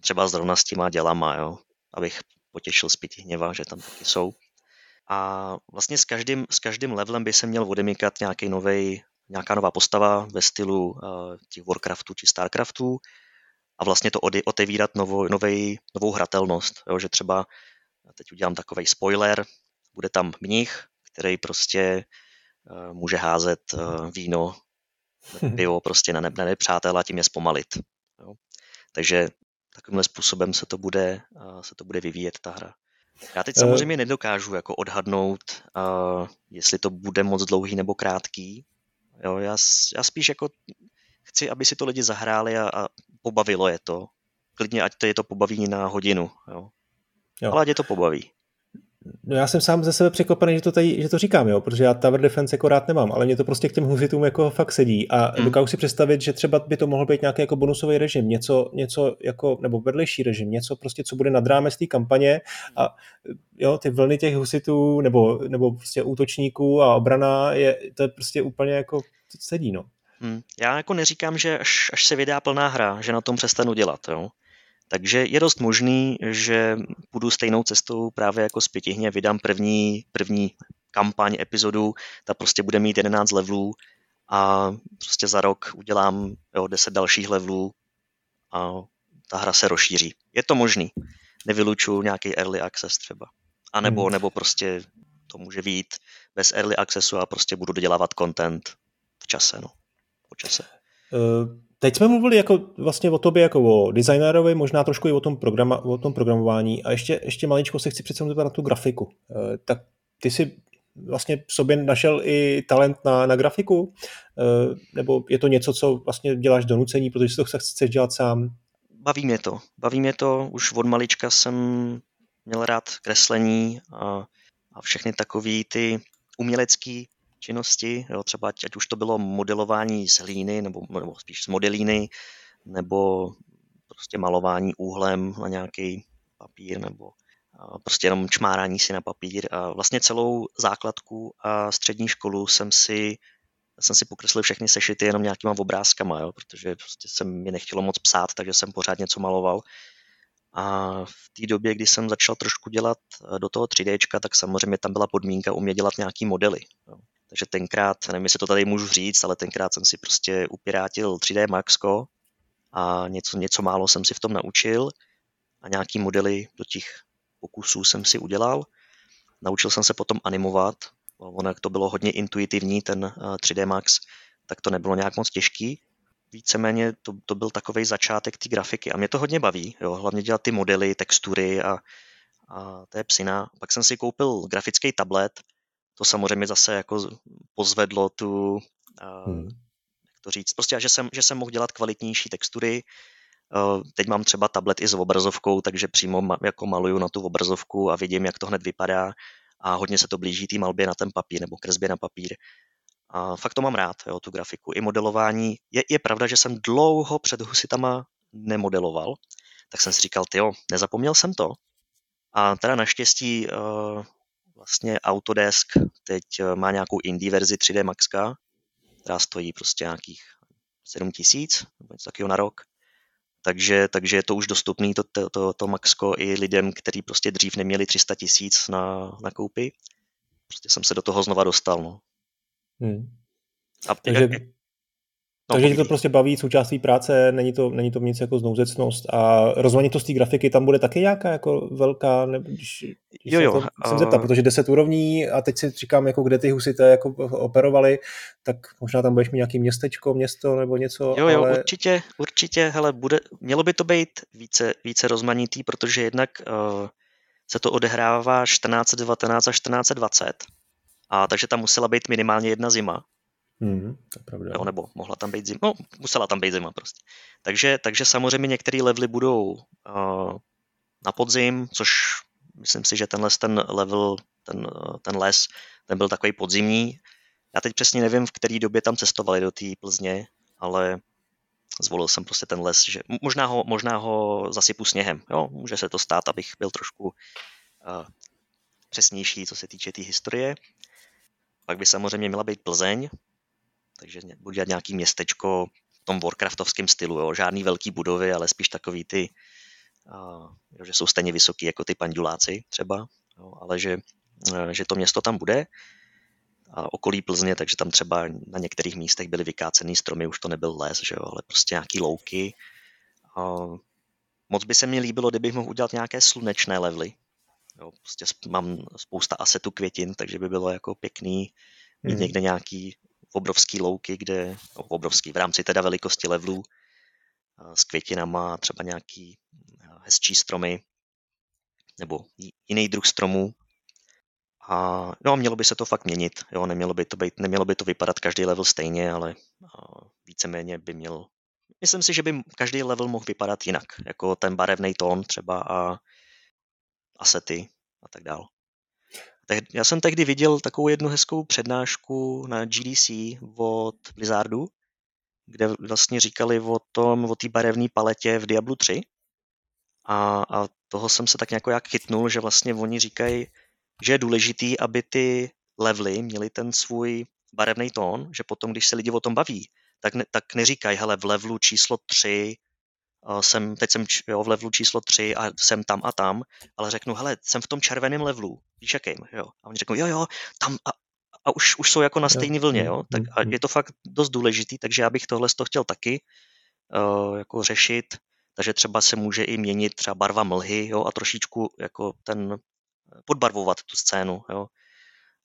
třeba zrovna s těma dělama, jo, abych potěšil zpětí hněva, že tam taky jsou. A vlastně s každým, s každým levelem by se měl odemykat nějaký novej, nějaká nová postava ve stylu uh, těch Warcraftů či Starcraftů, a vlastně to otevírat novou, novej, novou hratelnost. Jo, že třeba, teď udělám takový spoiler, bude tam mnich, který prostě uh, může házet uh, víno, pivo prostě na, ne, na nepřátel a tím je zpomalit. Jo. Takže takovýmhle způsobem se to bude, se to bude vyvíjet ta hra. Já teď samozřejmě nedokážu jako odhadnout, uh, jestli to bude moc dlouhý nebo krátký. Jo, já, já spíš jako chci, aby si to lidi zahráli a, a pobavilo je to. Klidně, ať to je to pobaví na hodinu. Jo. Jo. Ale ať je to pobaví. No já jsem sám ze sebe překvapený, že to, tady, že to říkám, jo, protože já Tower Defense jako rád nemám, ale mě to prostě k těm husitům jako fakt sedí a hmm. dokážu si představit, že třeba by to mohl být nějaký jako bonusový režim, něco, něco jako, nebo vedlejší režim, něco prostě, co bude nad rámec té kampaně a jo, ty vlny těch husitů nebo, nebo prostě útočníků a obrana je, to je prostě úplně jako sedí, no. Hmm. Já jako neříkám, že až, až se vydá plná hra, že na tom přestanu dělat. Jo? Takže je dost možný, že půjdu stejnou cestou právě jako zpětihně, vydám první, první kampaň, epizodu, ta prostě bude mít 11 levelů a prostě za rok udělám jo, 10 dalších levelů a ta hra se rozšíří. Je to možný. Nevylučuju nějaký early access třeba. A nebo, hmm. nebo prostě to může být bez early accessu a prostě budu dodělávat content v čase. No po čase. Eh, teď jsme mluvili jako vlastně o tobě jako o designérovi, možná trošku i o tom, programa, o tom programování a ještě, ještě maličko se chci přece zeptat na tu grafiku. Eh, tak ty si vlastně v sobě našel i talent na, na grafiku? Eh, nebo je to něco, co vlastně děláš do nucení, protože si to chceš dělat sám? Baví mě to. Baví mě to. Už od malička jsem měl rád kreslení a, a všechny takové ty umělecké činnosti, jo, třeba ať, už to bylo modelování z hlíny, nebo, nebo spíš z modelíny, nebo prostě malování úhlem na nějaký papír, nebo prostě jenom čmárání si na papír. A vlastně celou základku a střední školu jsem si jsem si pokreslil všechny sešity jenom nějakýma obrázkama, jo, protože prostě jsem mi nechtělo moc psát, takže jsem pořád něco maloval. A v té době, kdy jsem začal trošku dělat do toho 3D, tak samozřejmě tam byla podmínka umět dělat nějaký modely. Jo. Takže tenkrát, nevím, jestli to tady můžu říct, ale tenkrát jsem si prostě upirátil 3D Maxko a něco, něco málo jsem si v tom naučil a nějaký modely do těch pokusů jsem si udělal. Naučil jsem se potom animovat, ono jak to bylo hodně intuitivní, ten 3D eh, Max, tak to nebylo nějak moc těžký. Víceméně to, to byl takový začátek té grafiky a mě to hodně baví, jo, hlavně dělat ty modely, textury a, a to je psina. Pak jsem si koupil grafický tablet, to samozřejmě zase jako pozvedlo tu, hmm. jak to říct, prostě, že jsem, že jsem mohl dělat kvalitnější textury. Teď mám třeba tablet i s obrazovkou, takže přímo jako maluju na tu obrazovku a vidím, jak to hned vypadá a hodně se to blíží té malbě na ten papír nebo kresbě na papír. A fakt to mám rád, jo, tu grafiku. I modelování. Je, je pravda, že jsem dlouho před husitama nemodeloval, tak jsem si říkal, jo, nezapomněl jsem to. A teda naštěstí uh, vlastně Autodesk teď uh, má nějakou indie verzi 3D Maxka, která stojí prostě nějakých 7 tisíc, nebo něco takového na rok. Takže, takže je to už dostupný, to, to, to, to Maxko, i lidem, kteří prostě dřív neměli 300 tisíc na, na koupy. Prostě jsem se do toho znova dostal. No. Hmm. A Takže jak, No, Takže to prostě baví součástí práce, není to, není to nic jako znouzecnost a rozmanitost té grafiky tam bude taky nějaká jako velká, ne, když, když jo, jo, to jsem zeptat, protože 10 úrovní a teď si říkám, jako kde ty husité jako operovali, tak možná tam budeš mít nějaký městečko, město nebo něco. Jo, jo, ale... určitě, určitě, hele, bude, mělo by to být více, více rozmanitý, protože jednak uh, se to odehrává 1419 a 1420 a takže tam musela být minimálně jedna zima Mm, to je pravda. Jo, nebo mohla tam být zima. No, musela tam být zima prostě. Takže, takže samozřejmě některé levely budou uh, na podzim, což myslím si, že tenhle ten level, ten, ten les, ten byl takový podzimní. Já teď přesně nevím, v které době tam cestovali do té Plzně, ale zvolil jsem prostě ten les, že možná ho, možná ho zasypu sněhem. Jo, může se to stát, abych byl trošku uh, přesnější, co se týče té tý historie. Pak by samozřejmě měla být Plzeň, takže budu dělat nějaký městečko v tom Warcraftovském stylu, jo. žádný velký budovy, ale spíš takový ty, uh, že jsou stejně vysoký jako ty panduláci třeba, jo, ale že, uh, že to město tam bude a okolí Plzně, takže tam třeba na některých místech byly vykácený stromy, už to nebyl les, že jo, ale prostě nějaký louky. Uh, moc by se mi líbilo, kdybych mohl udělat nějaké slunečné levely. Jo, prostě mám spousta asetů květin, takže by bylo jako pěkný mít hmm. někde nějaký obrovský louky, kde, no, obrovský, v rámci teda velikosti levelů, s květinama, třeba nějaký hezčí stromy, nebo jiný druh stromů. A no a mělo by se to fakt měnit, jo, nemělo by to, být, nemělo by to vypadat každý level stejně, ale víceméně by měl, myslím si, že by každý level mohl vypadat jinak, jako ten barevný tón třeba a asety a tak dále. Já jsem tehdy viděl takovou jednu hezkou přednášku na GDC od Blizzardu, kde vlastně říkali o tom, o té barevné paletě v Diablu 3. A, a toho jsem se tak nějak jak chytnul, že vlastně oni říkají, že je důležitý, aby ty levely měly ten svůj barevný tón, že potom, když se lidi o tom baví, tak, ne, tak neříkají, hele, v levelu číslo 3 jsem, teď jsem jo, v levelu číslo 3 a jsem tam a tam, ale řeknu, hele, jsem v tom červeném levelu, víš jakým, jo. A oni řeknou, jo, jo, tam a, a už, už jsou jako na stejné vlně, jo. Tak a je to fakt dost důležitý, takže já bych tohle to chtěl taky uh, jako řešit, takže třeba se může i měnit třeba barva mlhy, jo, a trošičku jako ten podbarvovat tu scénu, jo.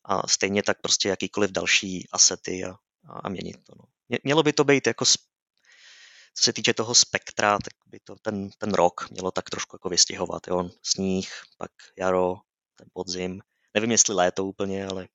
A stejně tak prostě jakýkoliv další asety a, a měnit to. No. Mělo by to být jako co se týče toho spektra, tak by to ten, ten rok mělo tak trošku jako vystihovat. Jo? Sníh, pak jaro, ten podzim. Nevím, jestli léto úplně, ale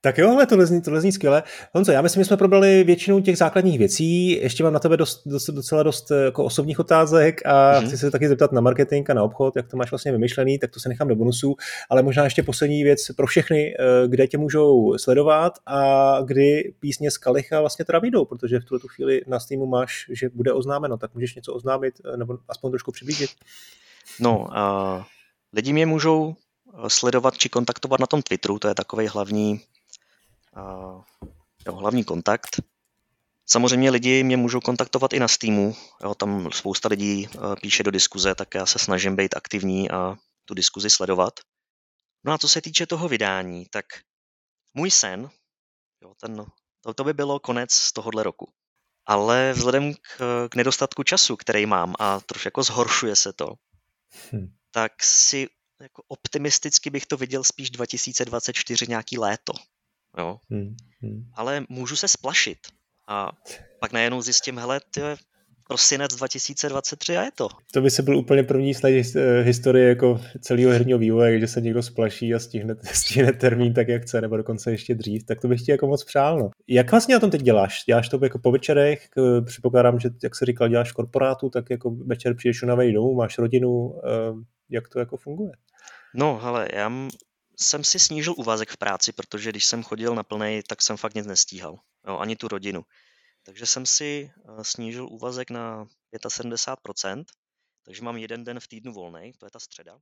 tak jo, ale tohle zní, tohle zní skvěle. Honzo, já myslím, že jsme probrali většinu těch základních věcí. Ještě mám na tebe dost, dost, docela dost eh, jako osobních otázek a mm-hmm. chci se taky zeptat na marketing a na obchod, jak to máš vlastně vymyšlený, tak to se nechám do bonusu. Ale možná ještě poslední věc pro všechny, eh, kde tě můžou sledovat a kdy písně z Kalicha vlastně teda vyjdou, protože v tuhle tu chvíli na Steamu máš, že bude oznámeno, tak můžeš něco oznámit eh, nebo aspoň trošku přiblížit. No, uh, lidi mě můžou sledovat či kontaktovat na tom Twitteru, to je takový hlavní jo, hlavní kontakt. Samozřejmě lidi mě můžou kontaktovat i na Steamu, jo, tam spousta lidí e, píše do diskuze, tak já se snažím být aktivní a tu diskuzi sledovat. No a co se týče toho vydání, tak můj sen, jo, ten, to, to by bylo konec tohohle roku. Ale vzhledem k, k nedostatku času, který mám a trošku jako zhoršuje se to, hmm. tak si jako optimisticky bych to viděl spíš 2024 nějaký léto. Jo. Hmm, hmm. Ale můžu se splašit. A pak najednou zjistím, hele, ty prosinec 2023 a je to. To by se byl úplně první slide eh, historie jako celého herního vývoje, že se někdo splaší a stihne, stihne termín tak, jak chce, nebo dokonce ještě dřív, tak to bych ti jako moc přál. No. Jak vlastně na tom teď děláš? Děláš to jako po večerech? Připokládám, že jak se říkal, děláš korporátu, tak jako večer přijdeš unavej domů, máš rodinu. Eh, jak to jako funguje? No, hele, já jsem si snížil úvazek v práci, protože když jsem chodil na plnej, tak jsem fakt nic nestíhal. Jo, ani tu rodinu. Takže jsem si eh, snížil úvazek na 75%, takže mám jeden den v týdnu volný, to je ta středa.